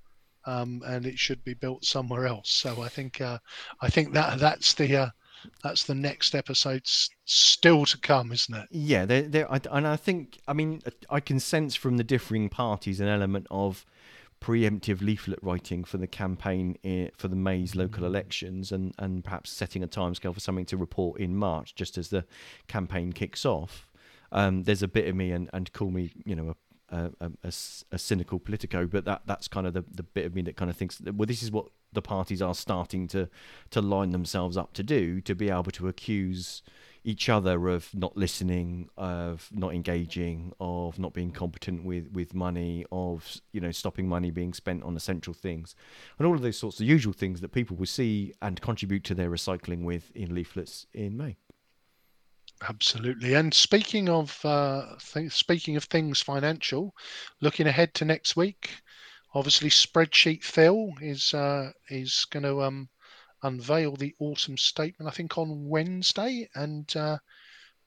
um, and it should be built somewhere else. So I think uh, I think that that's the uh, that's the next episode s- still to come, isn't it? Yeah, there, there, I, and I think, I mean, I can sense from the differing parties an element of preemptive leaflet writing for the campaign i- for the May's local elections, and and perhaps setting a timescale for something to report in March, just as the campaign kicks off. Um, there's a bit of me, and, and call me, you know, a, a, a, a, a cynical politico, but that that's kind of the, the bit of me that kind of thinks, well, this is what the parties are starting to to line themselves up to do to be able to accuse each other of not listening, of not engaging, of not being competent with, with money, of you know stopping money being spent on essential things, and all of those sorts of usual things that people will see and contribute to their recycling with in leaflets in May. Absolutely. And speaking of uh, th- speaking of things financial, looking ahead to next week, obviously spreadsheet Phil is uh, is going to um, unveil the autumn statement, I think, on Wednesday. And uh,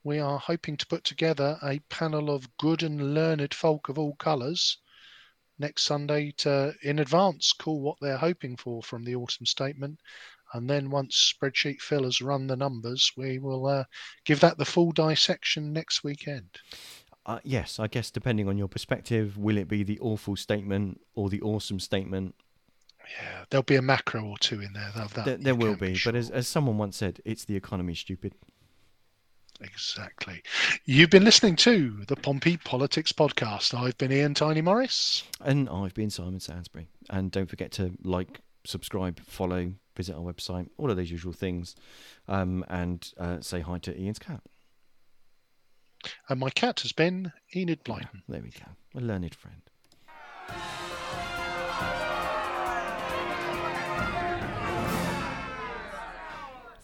we are hoping to put together a panel of good and learned folk of all colours next Sunday to, in advance, call what they're hoping for from the autumn statement. And then once spreadsheet has run the numbers, we will uh, give that the full dissection next weekend. Uh, yes, I guess depending on your perspective, will it be the awful statement or the awesome statement yeah, there'll be a macro or two in there. That, there, there will be, be sure. but as, as someone once said, it's the economy, stupid. Exactly. You've been listening to the Pompey Politics Podcast. I've been Ian Tiny Morris. And I've been Simon Sansbury. And don't forget to like, subscribe, follow, visit our website, all of those usual things, um, and uh, say hi to Ian's cat. And my cat has been Enid Blyton. There we go. A learned friend.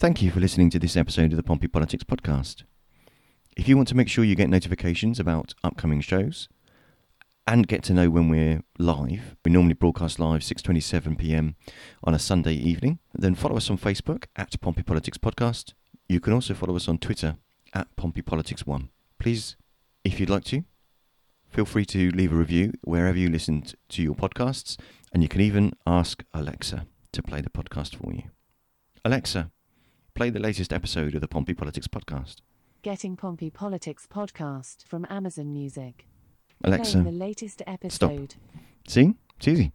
Thank you for listening to this episode of the Pompey Politics Podcast. If you want to make sure you get notifications about upcoming shows and get to know when we're live, we normally broadcast live 6:27 p.m. on a Sunday evening. Then follow us on Facebook at Pompey Politics Podcast. You can also follow us on Twitter at Pompey Politics One. Please, if you'd like to, feel free to leave a review wherever you listen to your podcasts, and you can even ask Alexa to play the podcast for you. Alexa, play the latest episode of the Pompey Politics Podcast. Getting Pompey Politics Podcast from Amazon Music. Alexa, Playing the latest episode. Stop. See? It's easy.